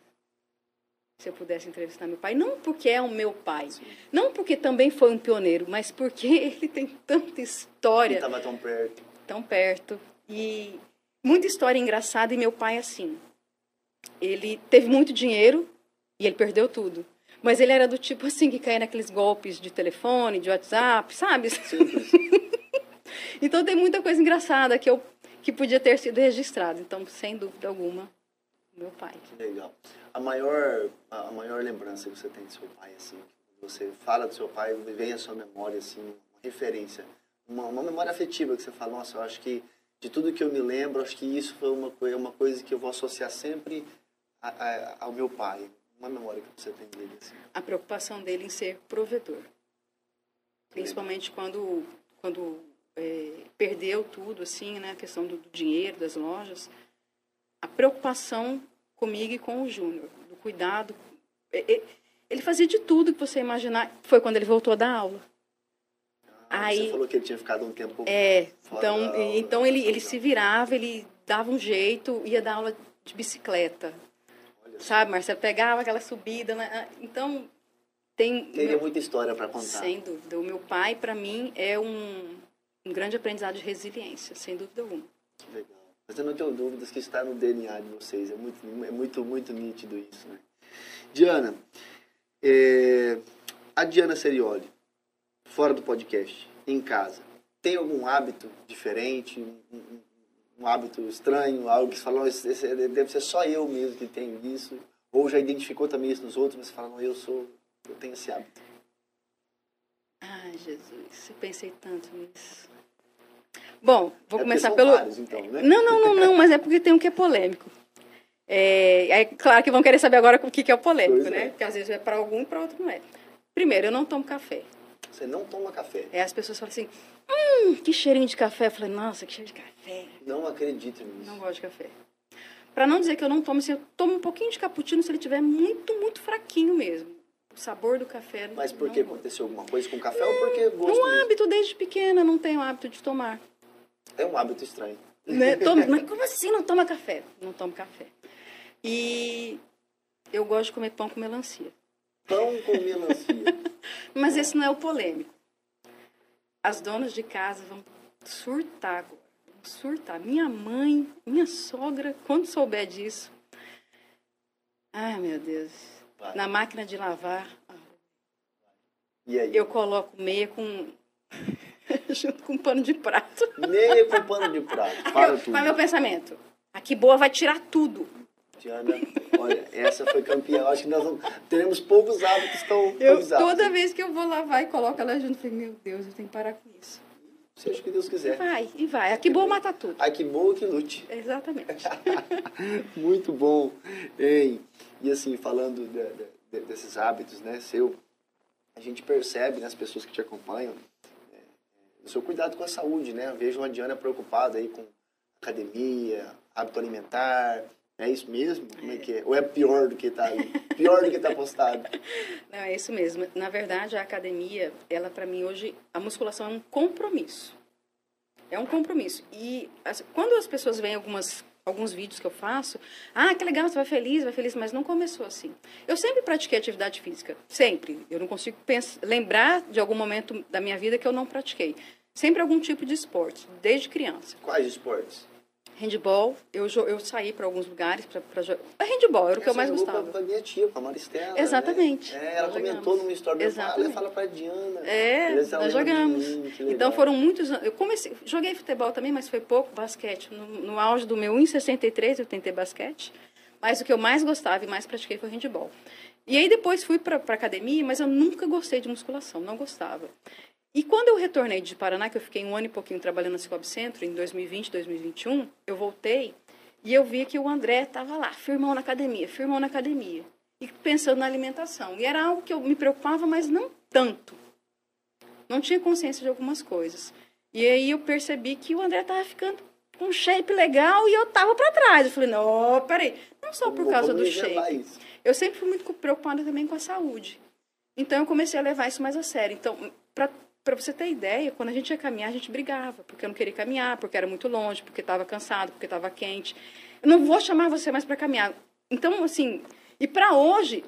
B: se eu pudesse entrevistar meu pai, não porque é o meu pai,
A: Sim.
B: não porque também foi um pioneiro, mas porque ele tem tanta
A: Ele
B: história
A: estava tão perto.
B: tão perto e muita história engraçada e meu pai assim, ele teve muito dinheiro e ele perdeu tudo. Mas ele era do tipo assim que caía naqueles golpes de telefone, de WhatsApp, sabe? Então tem muita coisa engraçada que eu que podia ter sido registrada. Então, sem dúvida alguma, meu pai.
A: Legal. A maior, a maior lembrança que você tem do seu pai, assim, você fala do seu pai, vem à sua memória, assim, uma referência, uma, uma memória afetiva que você fala, nossa, eu acho que de tudo que eu me lembro, acho que isso foi uma, coi- uma coisa que eu vou associar sempre a- a- ao meu pai. Uma memória que você tem dele, assim.
B: A preocupação dele em ser provedor. Principalmente quando, quando é, perdeu tudo, assim, né? A questão do, do dinheiro, das lojas. A preocupação comigo e com o Júnior, do cuidado. É, é, Ele fazia de tudo que você imaginar. Foi quando ele voltou da aula.
A: Ah,
B: Aí-
A: Você falou que ele tinha ficado um tempo
B: É, então, então ele,
A: né?
B: ele se virava, ele dava um jeito, ia dar aula de bicicleta,
A: Olha
B: sabe, Marcelo? Pegava aquela subida, né? então tem...
A: Teria
B: meu-
A: muita história para contar.
B: sem dúvida. O meu pai, para mim, é um, um grande aprendizado de resiliência, sem dúvida alguma.
A: Que legal. Mas eu não tenho dúvidas que está no DNA de vocês. É muito, é muito, muito nítido isso, né? Diana, é, a Diana Serioli, fora do podcast, em casa, tem algum hábito diferente, um, um- um hábito estranho, algo que você fala, "Não, esse- esse- deve ser só eu mesmo que tenho isso, ou já identificou também isso nos outros, mas você fala, não, eu sou, eu tenho esse hábito.
B: Ai, Jesus, eu pensei tanto nisso. Bom, vou
A: É
B: começar pelo...
A: vários, então, né?
B: Não, não, não, não, mas é porque tem um que é polêmico. É, é claro que vão querer saber agora o que, que é o polêmico,
A: Pois é.
B: né? Porque às vezes é para algum e para outro não é. Primeiro, eu não tomo café.
A: Você não toma café.
B: É, as pessoas falam assim, hum, que cheirinho de café. Eu falei, nossa, que cheiro de café.
A: Não acredito nisso.
B: Não gosto de café. Para não dizer que eu não tomo, assim, eu tomo um pouquinho de cappuccino se ele tiver muito, muito fraquinho mesmo. O sabor do café.
A: Mas por
B: não
A: que aconteceu alguma coisa com café ou porque gosto
B: Um
A: mesmo?
B: hábito desde pequena, não tenho hábito de tomar.
A: É um hábito estranho.
B: Né? Toma- mas como assim não toma café? Não tomo café. E eu gosto de comer pão com melancia.
A: Pão com melancia.
B: Mas esse não é o polêmico. As donas de casa vão surtar agora. Surtar. Minha mãe, minha sogra, quando souber disso. Ai, meu Deus.
A: Vai.
B: Na máquina de lavar, eu coloco meia com. junto com pano de prato.
A: Meia com pano de prato. Para
B: Qual
A: tudo.
B: é o meu pensamento? A que boa vai tirar tudo.
A: Diana, olha, essa foi campeã. Eu Acho que nós teremos poucos hábitos tão
B: Eu,
A: usados.
B: toda vez que eu vou lavar e coloco ela junto, eu falei, meu Deus, eu tenho que parar com isso.
A: Seja o que Deus
B: E
A: quiser.
B: vai, e vai. A que boa mata tudo.
A: Ai, que boa que lute.
B: Exatamente.
A: Muito bom. Hein? E assim, falando de- de- desses hábitos, né, seu, a gente percebe nas pessoas que te acompanham é, o seu cuidado com a saúde, né? Eu vejo a Diana preocupada aí com academia, hábito alimentar. É isso mesmo? Como é que é? Ou é pior do que tá aí? Pior do que tá postado?
B: Não, é isso mesmo. Na verdade, a academia, ela para mim hoje, a musculação é um compromisso. É um compromisso. E as- quando as pessoas veem algumas, alguns vídeos que eu faço, ah, que legal, você vai feliz, vai feliz, mas não começou assim. Eu sempre pratiquei atividade física, sempre. Eu não consigo pens- lembrar de algum momento da minha vida que eu não pratiquei. Sempre algum tipo de esporte, desde criança.
A: Quais esportes?
B: Handball, eu, eu saí para alguns lugares para jogar. Handball era o que eu mais gostava.
A: Com a minha tia, com a Maristela. né?
B: Exatamente.
A: É, ela
B: Nós
A: comentou
B: jogamos.
A: numa história.
B: Exatamente.
A: fala pra Diana.
B: É, nós jogamos.
A: mim.
B: Então foram muitos anos. Eu comecei, joguei futebol também, mas foi pouco, basquete. No, no auge do meu 1,63 eu tentei basquete. Mas o que eu mais gostava e mais pratiquei foi handball. E aí depois fui para academia, mas eu nunca gostei de musculação, não gostava. E quando eu retornei de Paraná, que eu fiquei um ano e pouquinho trabalhando na Cicobi Centro, em 2020, 2021, eu voltei e eu vi que o André estava lá, firmão na academia, firmão na academia. E pensando na alimentação. E era algo que eu me preocupava, mas não tanto não tinha consciência de algumas coisas. E aí eu percebi que o André tava ficando com um shape legal e eu tava para trás. Eu falei, não, peraí, não só por causa do shape. Eu sempre fui muito preocupada também com a saúde. Então eu comecei a levar isso mais a sério. Então, para você ter ideia, quando a gente ia caminhar, a gente brigava, porque eu não queria caminhar, porque era muito longe, porque estava cansado, porque estava quente. Eu não vou chamar você mais para caminhar. Então, assim, e para hoje,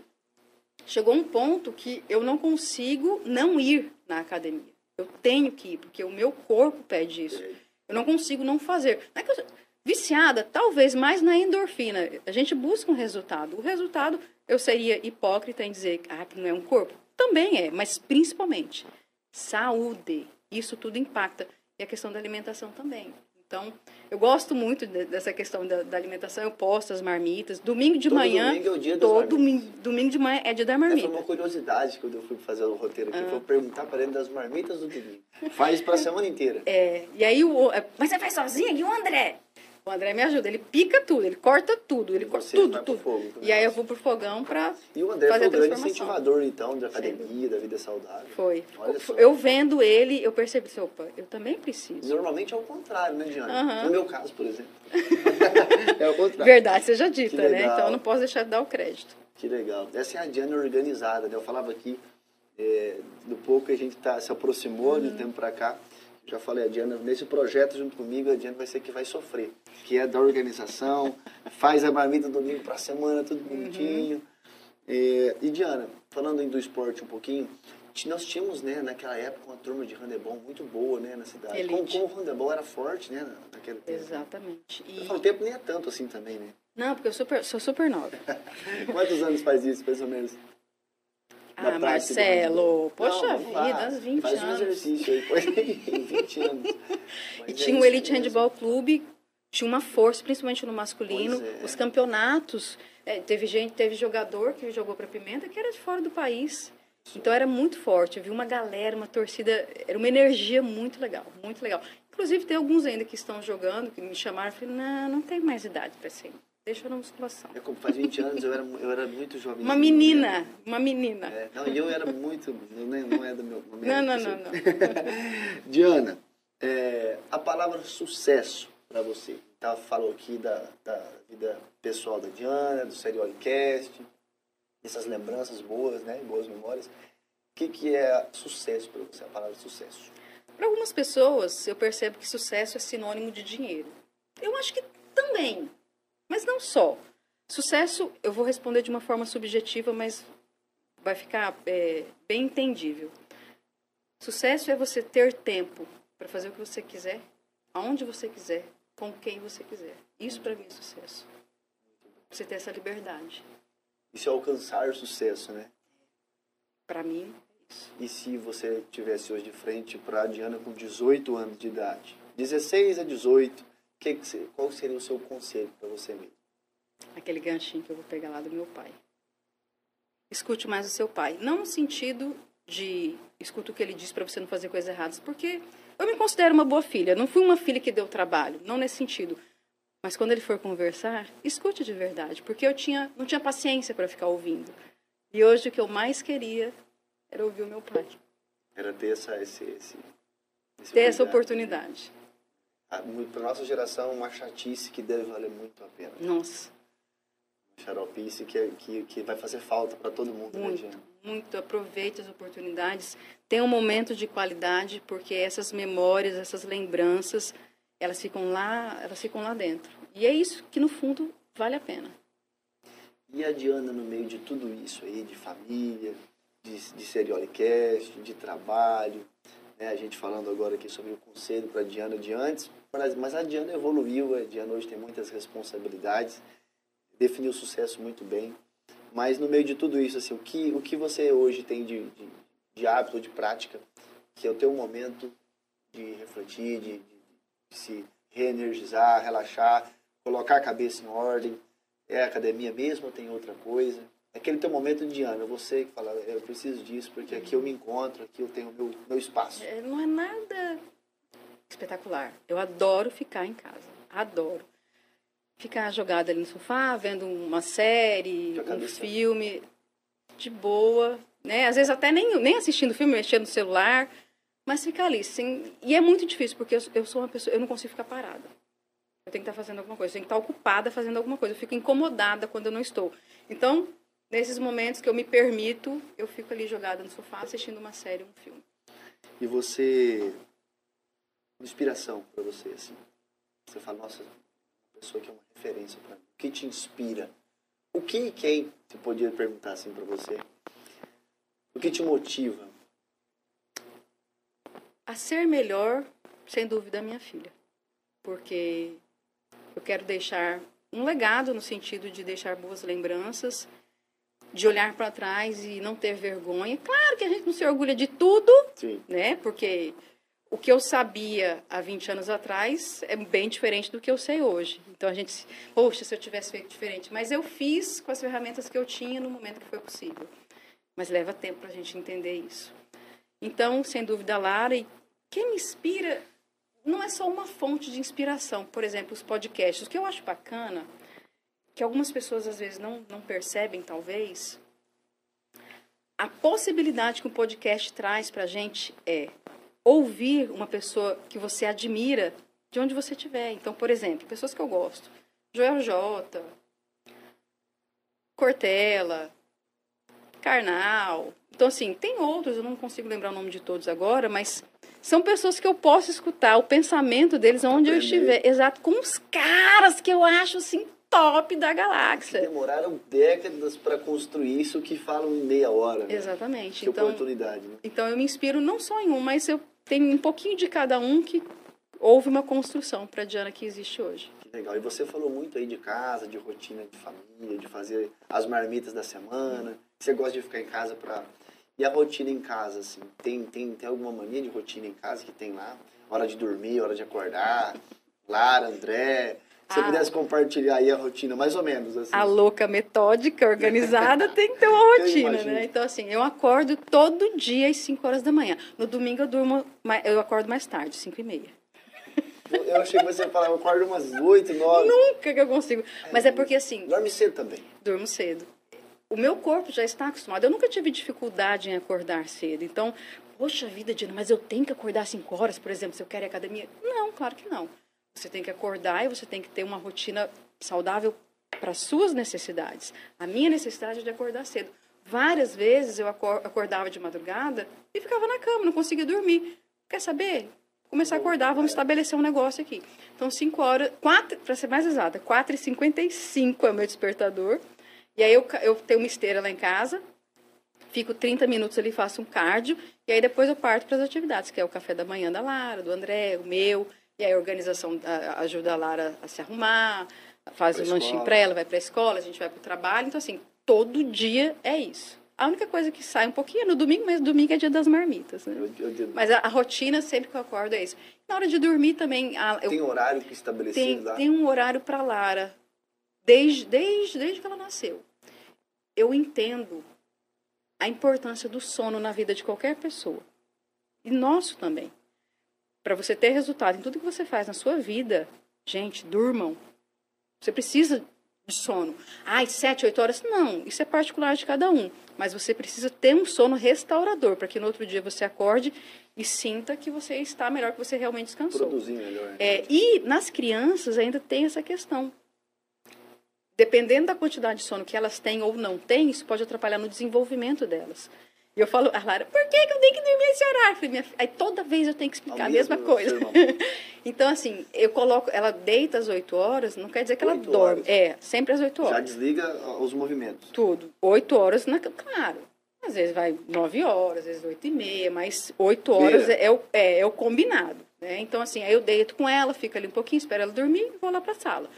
B: chegou um ponto que eu não consigo não ir na academia. Eu tenho que ir, porque o meu corpo pede isso. Eu não consigo não fazer. Não é eu viciada, talvez mais na endorfina. A gente busca um resultado. O resultado, eu seria hipócrita em dizer ah, que não é um corpo. Também é, mas principalmente saúde. Isso tudo impacta. E a questão da alimentação também. Então, eu gosto muito de- dessa questão da, da alimentação. Eu posto as marmitas. Domingo de
A: Todo
B: manhã.
A: domingo é o dia das
B: todo domingo, domingo de manhã é dia da
A: Essa
B: marmita.
A: foi uma curiosidade quando eu fui fazer o roteiro
B: Ah.
A: aqui. Foi perguntar para ele das marmitas do domingo. Faz para a semana inteira.
B: É, e aí o. é, Mas você faz sozinha? E o André? O André me ajuda, ele pica tudo, ele corta tudo, ele corta tudo, tudo.
A: fogo.
B: E aí eu vou pro fogão pra.
A: E o André
B: fazer
A: foi o grande incentivador, então, da academia, da vida saudável.
B: Foi. Eu vendo ele, eu percebi, assim, opa, eu também preciso.
A: Normalmente é o contrário, né, Diana?
B: Aham.
A: No meu caso, por exemplo. é o contrário.
B: Verdade seja dita, né? Então eu não posso deixar de dar o crédito.
A: Que legal. Essa é a Diana organizada, né? Eu falava aqui, é, do pouco que a gente tá, se aproximou
B: Uhum.
A: de um tempo para cá. Já falei, a Diana, nesse projeto junto comigo, a Diana vai ser que vai sofrer. Que é da organização, faz a marmita domingo para semana, tudo
B: Uhum.
A: bonitinho. É, e Diana, falando do esporte um pouquinho, nós tínhamos, né, naquela época, uma turma de handebol muito boa, né, na cidade.
B: Elite.
A: como o handebol era forte, né, na- naquele tempo.
B: Exatamente. E...
A: Eu falo, o tempo nem é tanto assim também, né?
B: Não, porque eu super, sou super nova.
A: Quantos anos faz isso, mais ou menos?
B: Ah,
A: prática
B: Marcelo, poxa
A: Não,
B: vida, uns 20
A: Faz um
B: anos.
A: exercício aí, em 20 anos. Mas
B: E
A: é
B: tinha o
A: isso
B: Elite
A: mesmo.
B: Handball Clube, tinha uma força, principalmente no masculino.
A: É.
B: Os campeonatos, é, teve gente, teve jogador que jogou para Pimenta que era de fora do país. Então era muito forte. Eu vi uma galera, uma torcida, era uma energia muito legal, muito legal. Inclusive tem alguns ainda que estão jogando, que me chamaram, eu falei, não, não tenho mais idade para ser. Deixa eu na musculação.
A: É como faz 20 anos, eu era, eu era muito jovem.
B: Uma menina, uma menina.
A: É, não, eu era muito. Não, é- não é do meu. do meu-
B: Não, não, não, não.
A: Diana, é, a palavra sucesso para você. Tá, falou aqui da, da vida pessoal da Diana, do Seriolicast, essas lembranças boas, né? Boas memórias. O que, que é sucesso para você, a palavra sucesso?
B: Para algumas pessoas, eu percebo que sucesso é sinônimo de dinheiro. Eu acho que também, mas não só. Sucesso, eu vou responder de uma forma subjetiva, mas vai ficar é, bem entendível. Sucesso é você ter tempo para fazer o que você quiser, aonde você quiser, com quem você quiser. Isso para mim é sucesso. Você ter essa liberdade.
A: Isso é alcançar sucesso, né?
B: Para mim, é isso.
A: E se você tivesse hoje de frente para a Diana com 18 anos de idade, 16 a 18, que qual seria o seu conselho para você mesmo?
B: Aquele ganchinho que eu vou pegar lá do meu pai. Escute mais o seu pai. Não no sentido de escuta o que ele diz para você não fazer coisas erradas, porque eu me considero uma boa filha. Não fui uma filha que deu trabalho, não nesse sentido. Mas quando ele for conversar, escute de verdade, porque eu tinha, não tinha paciência para ficar ouvindo. E hoje o que eu mais queria era ouvir o meu pai.
A: Era ter essa, esse, esse, esse
B: Ter essa
A: cuidado.
B: oportunidade.
A: Para nossa geração, uma chatice que deve valer muito a pena.
B: Nossa,
A: Xaropice que, que, que vai fazer falta para todo mundo, né,
B: muito,
A: Diana?
B: muito. Aproveite as oportunidades. Tenha um momento de qualidade, porque essas memórias, essas lembranças, elas ficam lá, elas ficam lá dentro. E é isso que no fundo vale a pena.
A: E a Diana, no meio de tudo isso aí, de família, de, de Seriolicast, de trabalho, né? a gente falando agora aqui sobre o conselho para a Diana de antes, mas a Diana evoluiu, a Diana hoje tem muitas responsabilidades, definiu o sucesso muito bem, mas no meio de tudo isso, assim, o que, o que você hoje tem de, de, de hábito, de prática, que é o teu momento de refletir, de, de, se reenergizar, relaxar, colocar a cabeça em ordem, é academia mesmo ou tem outra coisa? Aquele teu momento de ano, você que fala, eu preciso disso, porque aqui eu me encontro, aqui eu tenho meu, meu espaço.
B: É, não é nada espetacular. Eu adoro ficar em casa. Adoro. Ficar jogada ali no sofá, vendo uma série, um filme, de boa, né? Às vezes até nem, nem assistindo filme, mexendo no celular, mas ficar ali. Sem... E é muito difícil, porque eu, eu sou uma pessoa, eu não consigo ficar parada. Eu tenho que estar fazendo alguma coisa, eu tenho que estar ocupada fazendo alguma coisa. Eu fico incomodada quando eu não estou. Então, nesses momentos que eu me permito, eu fico ali jogada no sofá assistindo uma série, um filme.
A: E você, inspiração para você, assim, você fala, nossa, uma pessoa que é uma referência para mim, o que te inspira? O que e quem, se podia perguntar assim para você, o que te motiva?
B: A ser melhor, sem dúvida, a minha filha. Porque eu quero deixar um legado no sentido de deixar boas lembranças, de olhar para trás e não ter vergonha. Claro que a gente não se orgulha de tudo,
A: Sim.
B: né? Porque o que eu sabia há 20 anos atrás é bem diferente do que eu sei hoje. Então a gente, poxa, se eu tivesse feito diferente. Mas eu fiz com as ferramentas que eu tinha no momento que foi possível. Mas leva tempo para a gente entender isso. Então, sem dúvida, Lara, e quem me inspira não é só uma fonte de inspiração. Por exemplo, os podcasts. O que eu acho bacana, que algumas pessoas às vezes não, não percebem, talvez, a possibilidade que um podcast traz para a gente é ouvir uma pessoa que você admira de onde você estiver. Então, por exemplo, pessoas que eu gosto. Joel J, Cortella, Karnal. Então, assim, tem outros, eu não consigo lembrar o nome de todos agora, mas são pessoas que eu posso escutar o pensamento deles onde eu estiver. Exato, com os caras que eu acho, assim, top da galáxia.
A: Demoraram décadas para construir isso que falam em meia hora, né?
B: Exatamente.
A: Que
B: Então,
A: oportunidade, né?
B: Então eu me inspiro não só em um, mas eu tenho um pouquinho de cada um que houve uma construção para a Diana que existe hoje.
A: Que legal. E você falou muito aí de casa, de rotina de família, de fazer as marmitas da semana. Você gosta de ficar em casa para E a rotina em casa, assim? Tem, tem, tem alguma mania de rotina em casa que tem lá? Hora de dormir, hora de acordar? Lara, André. Se você
B: Ah.
A: pudesse compartilhar aí a rotina, mais ou menos, assim.
B: A louca metódica, organizada, tem que ter uma rotina, né? Então, assim, eu acordo todo dia às 5 horas da manhã. No domingo eu durmo, eu acordo mais tarde, 5 e meia.
A: Eu, achei que você ia falar, eu acordo umas 8, 9.
B: Nunca que eu consigo. Mas é porque, assim,
A: Dorme cedo também.
B: durmo cedo. O meu corpo já está acostumado. Eu nunca tive dificuldade em acordar cedo. Então, poxa vida, Dina, mas eu tenho que acordar 5 horas, por exemplo, se eu quero ir à academia? Não, claro que não. Você tem que acordar e você tem que ter uma rotina saudável para suas necessidades. A minha necessidade é de acordar cedo. Várias vezes eu acor- acordava de madrugada e ficava na cama, não conseguia dormir. Quer saber? Começar a acordar, vamos estabelecer um negócio aqui. Então, 5 horas, para ser mais exata, 4h55 é o meu despertador. E aí eu, eu tenho uma esteira lá em casa, fico 30 minutos ali, faço um cardio E aí depois eu parto para as atividades, que é o café da manhã da Lara, do André, o meu. E aí a organização ajuda a Lara a se arrumar, faz
A: Pra
B: o lanchinho
A: escola.
B: para ela, vai para a escola, a gente vai para o trabalho. Então, assim, todo dia é isso. A única coisa que sai um pouquinho é no domingo, mas domingo é dia das marmitas, né?
A: Eu, eu,
B: Mas a, a rotina, sempre que eu acordo, é isso. Na hora de dormir também, a- eu
A: tem horário que estabelecido
B: tem,
A: lá?
B: tem um horário para Lara, desde, desde, desde que ela nasceu. Eu entendo a importância do sono na vida de qualquer pessoa. E nosso também. Para você ter resultado em tudo que você faz na sua vida, gente, durmam. Você precisa de sono. Ai, sete, oito horas? Não, isso é particular de cada um. Mas você precisa ter um sono restaurador, para que no outro dia você acorde e sinta que você está melhor, que você realmente descansou.
A: Produzir melhor. né?
B: É, e nas crianças ainda tem essa questão. Dependendo da quantidade de sono que elas têm ou não têm, isso pode atrapalhar no desenvolvimento delas. E eu falo, a Lara, por que, que eu tenho que dormir esse horário? Falei, minha Aí toda vez eu tenho que explicar
A: Ao
B: a mesma coisa. então, assim, eu coloco, ela deita às 8 horas, não quer dizer que ela
A: Oito
B: dorme.
A: horas.
B: É, sempre às 8
A: Já
B: horas.
A: desliga ah, os movimentos.
B: Tudo. 8 horas, na, claro. Às vezes vai 9 horas, às vezes 8 e meia, mas 8 horas é, é o, é, é o combinado. Né? Então, assim, aí eu deito com ela, fico ali um pouquinho, espero ela dormir e vou lá pra sala.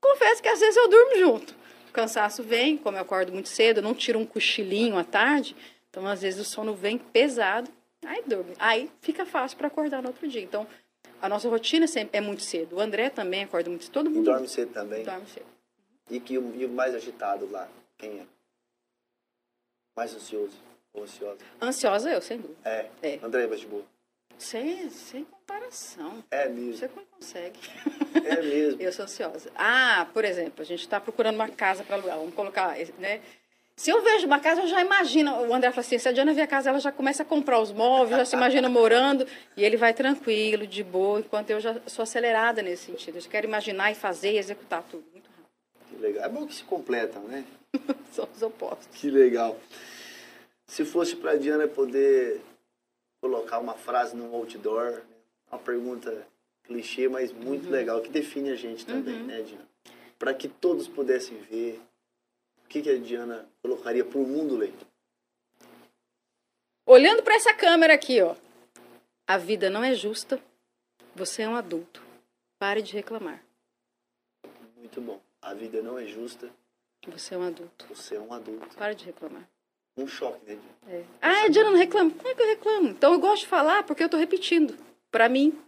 B: Confesso que às vezes eu durmo junto. O cansaço vem, como eu acordo muito cedo, eu não tiro um cochilinho à tarde, então às vezes o sono vem pesado, aí durmo. Aí fica fácil para acordar no outro dia. Então, a nossa rotina sempre é muito cedo. O André também acorda muito cedo, todo
A: E
B: mundo
A: dorme cedo também.
B: dorme cedo.
A: E, que, o- e o mais agitado lá, quem é? Mais ansioso ou ansiosa?
B: Ansiosa eu, sem dúvida.
A: É.
B: É.
A: André vai de boa.
B: Sem, sem comparação.
A: É mesmo.
B: Você não consegue.
A: É mesmo.
B: Eu sou ansiosa. Ah, por exemplo, a gente está procurando uma casa para alugar. Vamos colocar, né? Se eu vejo uma casa, eu já imagino. O André fala assim: se a Diana vê a casa, ela já começa a comprar os móveis, já se imagina morando. E ele vai tranquilo, de boa, enquanto eu já sou acelerada nesse sentido. Eu quero imaginar e fazer e executar tudo. Muito rápido.
A: Que legal. É bom que se completam, né?
B: São os opostos.
A: Que legal. Se fosse para Diana poder colocar uma frase num outdoor, né? uma pergunta clichê, mas muito legal, que define a gente também,
B: Uhum.
A: né, Diana? Para que todos pudessem ver, que, que a Diana colocaria para o mundo ler?
B: Olhando para essa câmera aqui, ó. A vida não é justa. Você é um adulto. Pare de reclamar.
A: Muito bom. A vida não é justa,
B: Você é um adulto.
A: você é um adulto.
B: Pare de reclamar.
A: Um choque, né, Diana?
B: É. Ah, a Diana não reclama. Como é que eu reclamo? Então eu gosto de falar porque eu tô repetindo. Pra mim.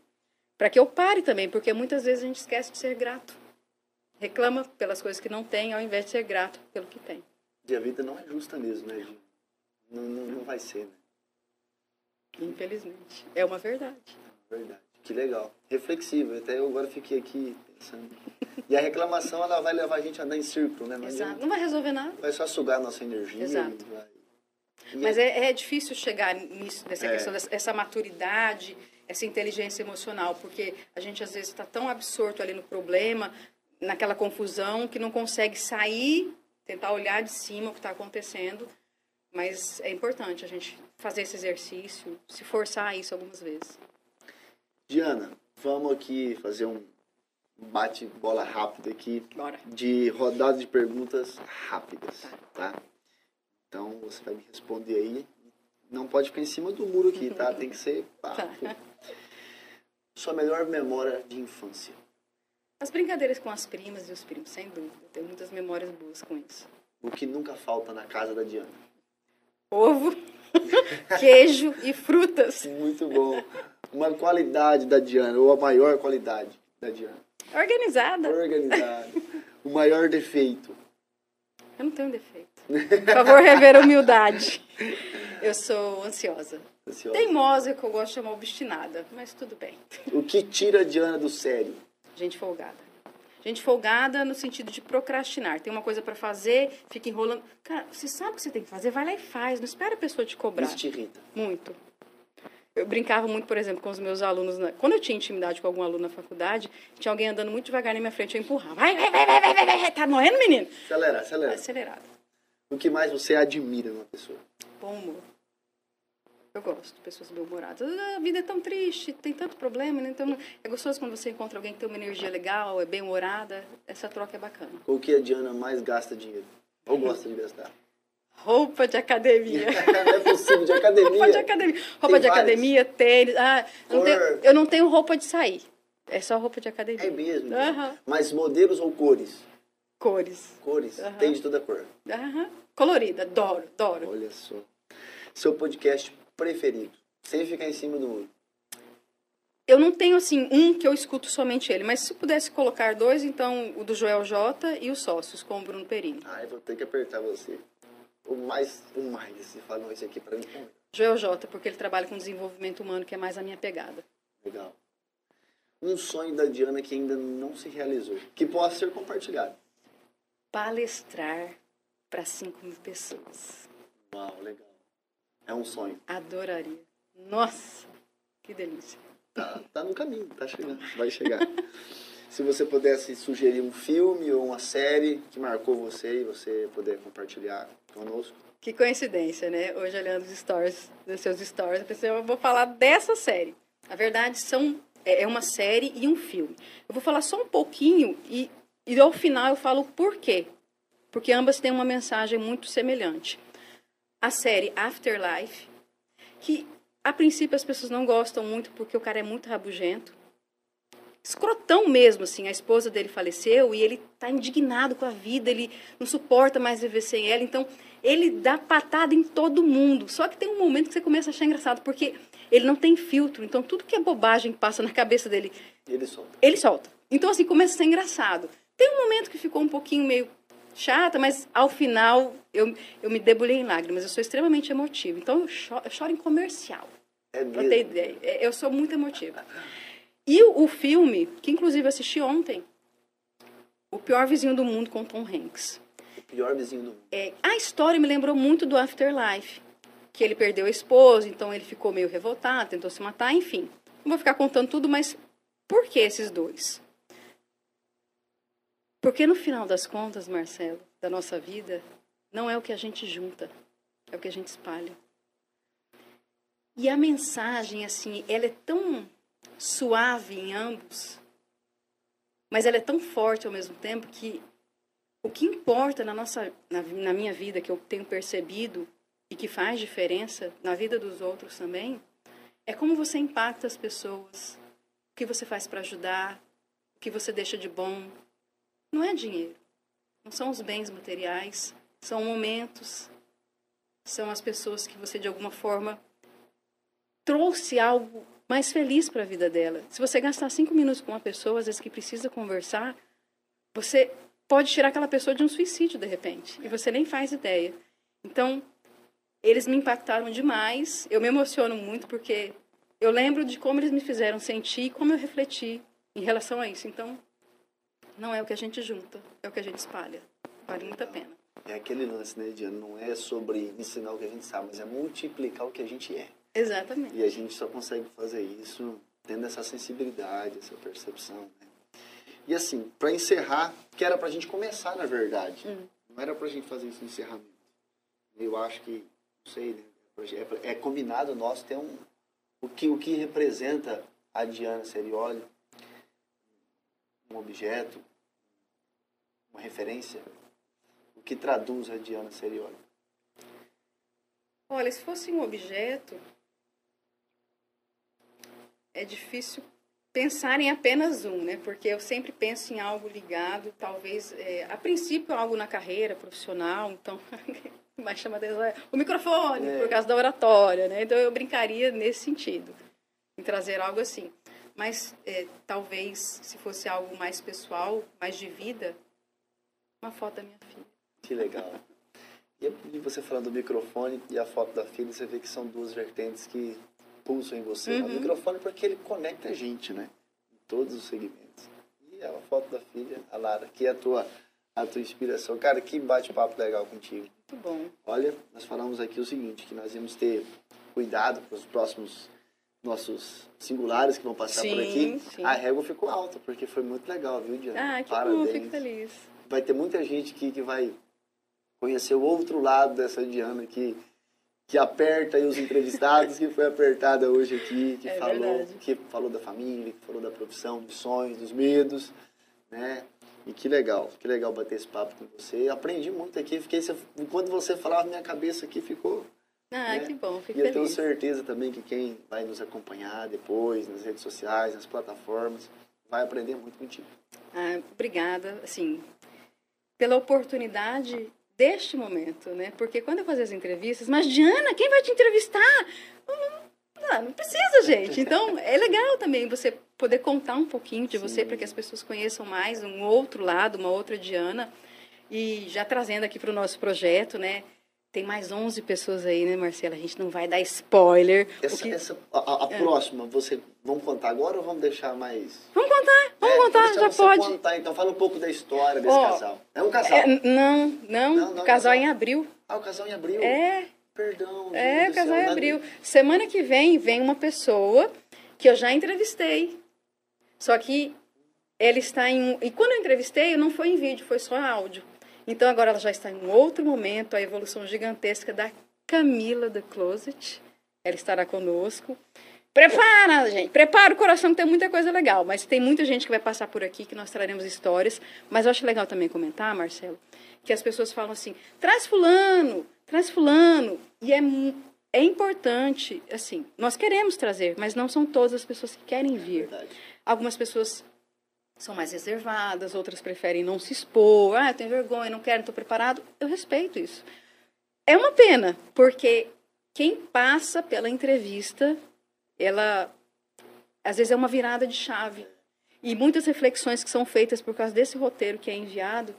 B: Pra que eu pare também, porque muitas vezes a gente esquece de ser grato. Reclama pelas coisas que não tem, ao invés de ser grato pelo que tem.
A: E a vida não é justa mesmo, né, Diana? Não, não, não vai ser, né?
B: Infelizmente. É uma verdade.
A: Verdade. Que legal. Reflexivo. Até eu agora fiquei aqui pensando. E a reclamação, ela vai levar a gente a andar em círculo, né? Não
B: Exato.
A: adianta.
B: Não vai resolver nada.
A: Vai só sugar a nossa energia.
B: Exato.
A: Vai...
B: Mas é, é difícil chegar nisso, nessa
A: É.
B: questão dessa essa maturidade, essa inteligência emocional, porque a gente às vezes está tão absorto ali no problema, naquela confusão, que não consegue sair, tentar olhar de cima o que está acontecendo. Mas é importante a gente fazer esse exercício, se forçar a isso algumas vezes.
A: Diana, vamos aqui fazer um bate-bola rápido aqui
B: Bora.
A: de rodada de perguntas rápidas, tá? Então você vai me responder aí. Não pode ficar em cima do muro aqui, tá? Tem que ser pá.
B: Tá.
A: Sua melhor memória de infância.
B: As brincadeiras com as primas e os primos, sem dúvida. Eu tenho muitas memórias boas com isso.
A: O que nunca falta na casa da Diana.
B: Ovo, queijo e frutas.
A: Muito bom. Uma qualidade da Diana, ou a maior qualidade da Diana.
B: Organizada.
A: Organizado. o maior defeito.
B: Eu não tenho defeito. Por favor, rever a humildade. Eu sou ansiosa.
A: Ansiosa.
B: Teimosa, que eu gosto de chamar obstinada, mas tudo bem.
A: O que tira a Diana do sério?
B: Gente folgada. Gente folgada no sentido de procrastinar. Tem uma coisa pra fazer, fica enrolando. Cara, você sabe o que você tem que fazer, vai lá e faz. Não espera a pessoa te cobrar.
A: Isso te irrita.
B: Muito. Eu brincava muito, por exemplo, com os meus alunos. na- Quando eu tinha intimidade com algum aluno na faculdade, tinha alguém andando muito devagar na minha frente, eu empurrava. Vai, vai, vai, vai, vai, vai, vai. Tá morrendo, menino?
A: Acelera, acelera.
B: Acelerado.
A: O que mais você admira numa pessoa?
B: Bom humor. Eu gosto de pessoas bem-humoradas. A vida é tão triste, tem tanto problema, né? Então, é gostoso quando você encontra alguém que tem uma energia legal, é bem-humorada. Essa troca é bacana.
A: O que a Diana mais gasta dinheiro? Ou gosta de gastar?
B: Roupa de academia.
A: não é possível, de academia.
B: roupa de academia. Roupa
A: Tem
B: de
A: várias.
B: academia, tênis. Ah, eu, não tenho, eu não tenho roupa de sair. É só roupa de academia.
A: É mesmo? Mas modelos ou cores?
B: Cores.
A: Cores. Tem de toda cor.
B: Colorida. Adoro, adoro.
A: Olha só. Seu podcast preferido? Sem ficar em cima do muro.
B: Eu não tenho, assim, um que eu escuto somente ele. Mas se pudesse colocar dois, então o do Joel J e os Sócios, com o Bruno Perini.
A: Ai, vou ter que apertar você. O mais, o mais. Você falou isso aqui pra mim.
B: Joel J, porque ele trabalha com desenvolvimento humano, que é mais a minha pegada.
A: Legal. Um sonho da Diana que ainda não se realizou. Que possa ser compartilhado.
B: Palestrar para 5 mil pessoas.
A: Uau, legal. É um sonho.
B: Adoraria. Nossa, que delícia.
A: Tá, tá no caminho, tá chegando. Vai chegar. Se você pudesse sugerir um filme ou uma série que marcou você e você puder compartilhar conosco.
B: Que coincidência, né? Hoje olhando os stories, os seus stories, eu pensei, eu vou falar dessa série. Na verdade, são, é é uma série e um filme. Eu vou falar só um pouquinho e, e ao final eu falo o porquê. Porque ambas têm uma mensagem muito semelhante. A série Afterlife, que a princípio as pessoas não gostam muito porque o cara é muito rabugento. Escrotão mesmo, assim. A esposa dele faleceu e ele tá indignado com a vida, ele não suporta mais viver sem ela. Então, ele dá patada em todo mundo. Só que tem um momento que você começa a achar engraçado, porque ele não tem filtro. Então, tudo que é bobagem passa na cabeça dele,
A: Ele solta.
B: ele solta. Então, assim, começa a ser engraçado. Tem um momento que ficou um pouquinho meio chata, mas ao final eu, eu me debulhei em lágrimas. Eu sou extremamente emotiva. Então, eu choro, eu choro em comercial.
A: É mesmo.
B: ter ideia. É, Eu sou muito emotiva. E o, o filme, que inclusive assisti ontem, O Pior Vizinho do Mundo com Tom Hanks.
A: O pior vizinho do mundo.
B: É, a história me lembrou muito do Afterlife, que ele perdeu a esposa, então ele ficou meio revoltado, tentou se matar, enfim. Não vou ficar contando tudo, mas por que esses dois? Porque no final das contas, Marcelo, da nossa vida, não é o que a gente junta, é o que a gente espalha. E a mensagem, assim, ela é tão suave em ambos, mas ela é tão forte ao mesmo tempo que o que importa na nossa na, na minha vida que eu tenho percebido e que faz diferença na vida dos outros também é como você impacta as pessoas o que você faz para ajudar o que você deixa de bom não é dinheiro não são os bens materiais são momentos são as pessoas que você de alguma forma trouxe algo mais feliz para a vida dela se você gastar cinco minutos com uma pessoa às vezes que precisa conversar você pode tirar aquela pessoa de um suicídio de repente e você nem faz ideia. Então, eles me impactaram demais. Eu me emociono muito porque eu lembro de como eles me fizeram sentir e como eu refleti em relação a isso. Então, não é o que a gente junta, é o que a gente espalha. Vale muito a pena.
A: É aquele lance, né, Diana? Não é sobre ensinar o que a gente sabe, mas é multiplicar o que a gente é.
B: Exatamente.
A: E a gente só consegue fazer isso tendo essa sensibilidade, essa percepção. Né? E assim, para encerrar, que era pra gente começar, na verdade.
B: Hum.
A: Não era pra gente fazer esse encerramento. Eu acho que, não sei, né? é, é combinado nosso ter um. O que, o que representa a Diana Serioli, um objeto, uma referência, o que traduz a Diana Serioli.
B: Olha, se fosse um objeto, é difícil pensar em apenas um, né? Porque eu sempre penso em algo ligado, talvez, é, a princípio, algo na carreira profissional, então, mais chama atenção é o microfone,
A: É.
B: por causa da oratória, né? Então, eu brincaria nesse sentido, em trazer algo assim. Mas, é, talvez, se fosse algo mais pessoal, mais de vida, uma foto da minha filha.
A: Que legal. E você falando do microfone e a foto da filha, você vê que são duas vertentes que pulsam em você. né? O
B: Uhum.
A: microfone porque ele conecta a gente, né? Em todos os segmentos. E a foto da filha, a Lara, que é a tua, a tua inspiração. Cara, que bate-papo legal contigo.
B: Muito bom.
A: Olha, nós falamos aqui o seguinte, que nós íamos ter cuidado para os próximos nossos singulares que vão passar por
B: Sim,
A: aqui.
B: sim.
A: A régua ficou alta, porque foi muito legal, viu, Diana?
B: Ah, que
A: Parabéns
B: bom, fico feliz.
A: vai ter muita gente aqui que vai conhecer o outro lado dessa Diana que, que aperta aí os entrevistados, que foi apertada hoje aqui, que,
B: É
A: falou,
B: verdade.
A: que falou da família, que falou da profissão, dos sonhos, dos medos, né? E que legal, que legal bater esse papo com você. Aprendi muito aqui, fiquei quando você falava minha cabeça aqui ficou
B: ah, né? que bom, fico
A: E eu
B: feliz.
A: tenho certeza também que quem vai nos acompanhar depois nas redes sociais, nas plataformas, vai aprender muito contigo.
B: Ah, obrigada, assim, pela oportunidade deste momento, né? Porque quando eu fazia as entrevistas, mas Diana, quem vai te entrevistar? Não, não precisa, gente. Então, é legal também você poder contar um pouquinho de você para que as pessoas conheçam mais um outro lado, uma outra Diana. E já trazendo aqui para o nosso projeto, né? Tem mais 11 pessoas aí, né, Marcela? A gente não vai dar spoiler.
A: Essa,
B: que...
A: essa a, a é. próxima, você vamos contar agora ou vamos deixar mais?
B: Vamos contar, vamos é, contar, já pode.
A: Contar, então fala um pouco da história desse oh, casal. É um casal? É,
B: não, não, não, não, o casal é em abril.
A: Ah, o casal em abril?
B: É.
A: Perdão.
B: É, o casal em abril. Semana que vem vem uma pessoa que eu já entrevistei. Só que ele está em. E quando eu entrevistei, não foi em vídeo, foi só áudio. Então agora ela já está em um outro momento, a evolução gigantesca da Camila The Closet. Ela estará conosco. Prepara, gente, prepara o coração que tem muita coisa legal, mas tem muita gente que vai passar por aqui que nós traremos histórias. Mas eu acho legal também comentar, Marcelo, que as pessoas falam assim: traz fulano, traz fulano. E é, é importante, assim, nós queremos trazer, mas não são todas as pessoas que querem vir. Algumas pessoas são mais reservadas, outras preferem não se expor. Ah, eu tenho vergonha, não quero, não estou preparado. Eu respeito isso. É uma pena, porque quem passa pela entrevista, ela às vezes é uma virada de chave. E muitas reflexões que são feitas por causa desse roteiro que é enviado,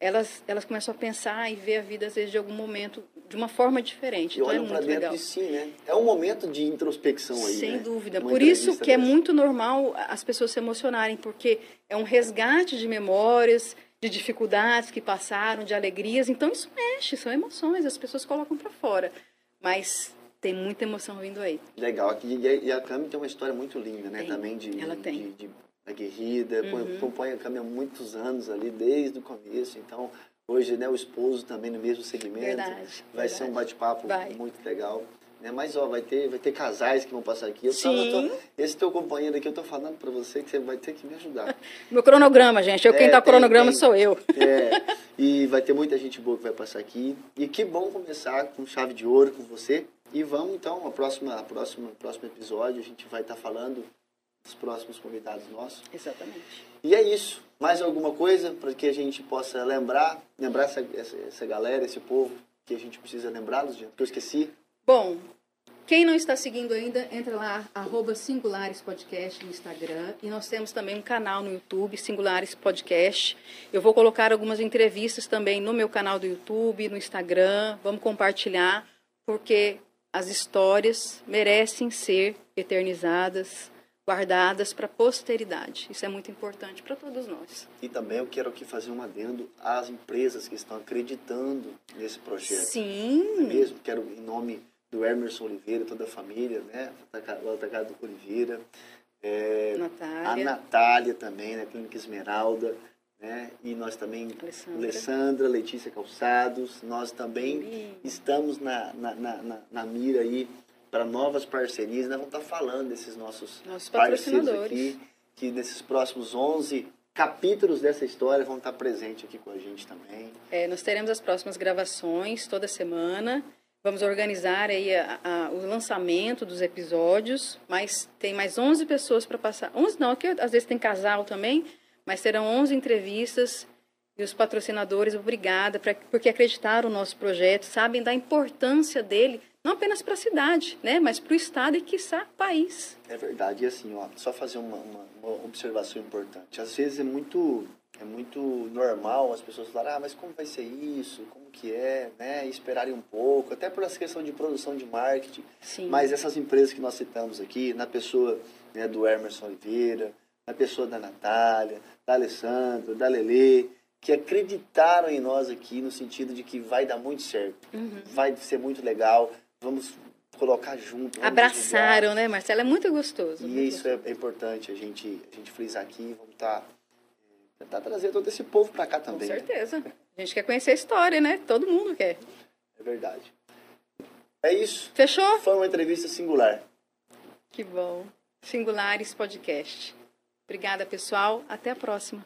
B: elas, elas começam a pensar e ver a vida, às vezes, de algum momento, de uma forma diferente.
A: E então, olham é para dentro legal. de si, né? É um momento de introspecção aí,
B: Sem
A: né?
B: dúvida. Uma Por isso que é muito normal as pessoas se emocionarem, porque é um resgate de memórias, de dificuldades que passaram, de alegrias. Então, isso mexe, são emoções, as pessoas colocam para fora. Mas tem muita emoção vindo aí.
A: Legal. E a Cami tem uma história muito linda, né?
B: Tem.
A: Também de...
B: Ela tem.
A: De, de aguerrida, uhum. acompanha a Cami há muitos anos ali, desde o começo, então hoje né, o esposo também no mesmo segmento.
B: Verdade,
A: vai
B: verdade.
A: ser um bate-papo muito legal. Né? Mas ó, vai ter, vai ter casais que vão passar aqui. Eu
B: Sim.
A: Tô, esse teu companheiro aqui, eu tô falando para você que você vai ter que me ajudar.
B: Meu cronograma, gente. Eu, é, quem tá tem, cronograma tem. sou eu.
A: É, e vai ter muita gente boa que vai passar aqui. E que bom começar com chave de ouro com você. E vamos então, a próxima, a próxima, próximo episódio, a gente vai estar tá falando dos próximos convidados nossos.
B: Exatamente.
A: E é isso. Mais alguma coisa para que a gente possa lembrar, lembrar essa, essa, essa galera, esse povo que a gente precisa lembrá-los, que eu esqueci?
B: Bom, quem não está seguindo ainda, entra lá, arroba Singulares Podcast no Instagram. E nós temos também um canal no YouTube, Singulares Podcast. Eu vou colocar algumas entrevistas também no meu canal do YouTube, no Instagram. Vamos compartilhar, porque as histórias merecem ser eternizadas, guardadas para a posteridade. Isso é muito importante para todos nós.
A: E também eu quero aqui fazer um adendo às empresas que estão acreditando nesse projeto.
B: Sim.
A: É mesmo, quero em nome do Emerson Oliveira, toda a família, né? O Atacado Oliveira. É,
B: Natália.
A: A Natália também, né? Clínica Esmeralda. Né? E nós também,
B: Alessandra,
A: Alessandra Letícia Calçados, nós também estamos na, na, na, na mira aí para novas parcerias. Nós vamos estar falando desses nossos,
B: nossos
A: parceiros aqui, que nesses próximos 11 capítulos dessa história vão estar presentes aqui com a gente também.
B: É, nós teremos as próximas gravações toda semana. Vamos organizar aí a, a, o lançamento dos episódios, mas tem mais 11 pessoas para passar. 11 não, aqui às vezes tem casal também, mas serão 11 entrevistas e os patrocinadores, obrigada, pra, porque acreditaram no nosso projeto, sabem da importância dele não apenas para a cidade, né, mas para o estado e quiçá país.
A: É verdade, e assim, ó, só fazer uma, uma, uma, observação importante. Às vezes é muito é muito normal as pessoas falarem, ah, mas como vai ser isso? Como que é, né? E esperarem um pouco, até por essa questão de produção de marketing.
B: Sim.
A: Mas essas empresas que nós citamos aqui, na pessoa né, do Emerson Oliveira, na pessoa da Natália, da Alessandra, da Lele, que acreditaram em nós aqui no sentido de que vai dar muito certo,
B: uhum.
A: vai ser muito legal, vamos colocar junto.
B: Abraçaram, né, Marcelo? É muito gostoso.
A: E
B: muito
A: isso
B: gostoso.
A: É, é, importante a gente, a gente frisar aqui, vamos estar tá, tentar trazer todo esse povo para cá também.
B: Com certeza. Né? A gente quer conhecer a história, né? Todo mundo quer.
A: É verdade. É isso.
B: Fechou?
A: Foi uma entrevista singular.
B: Que bom. Singulares Podcast. Obrigada, pessoal. Até a próxima.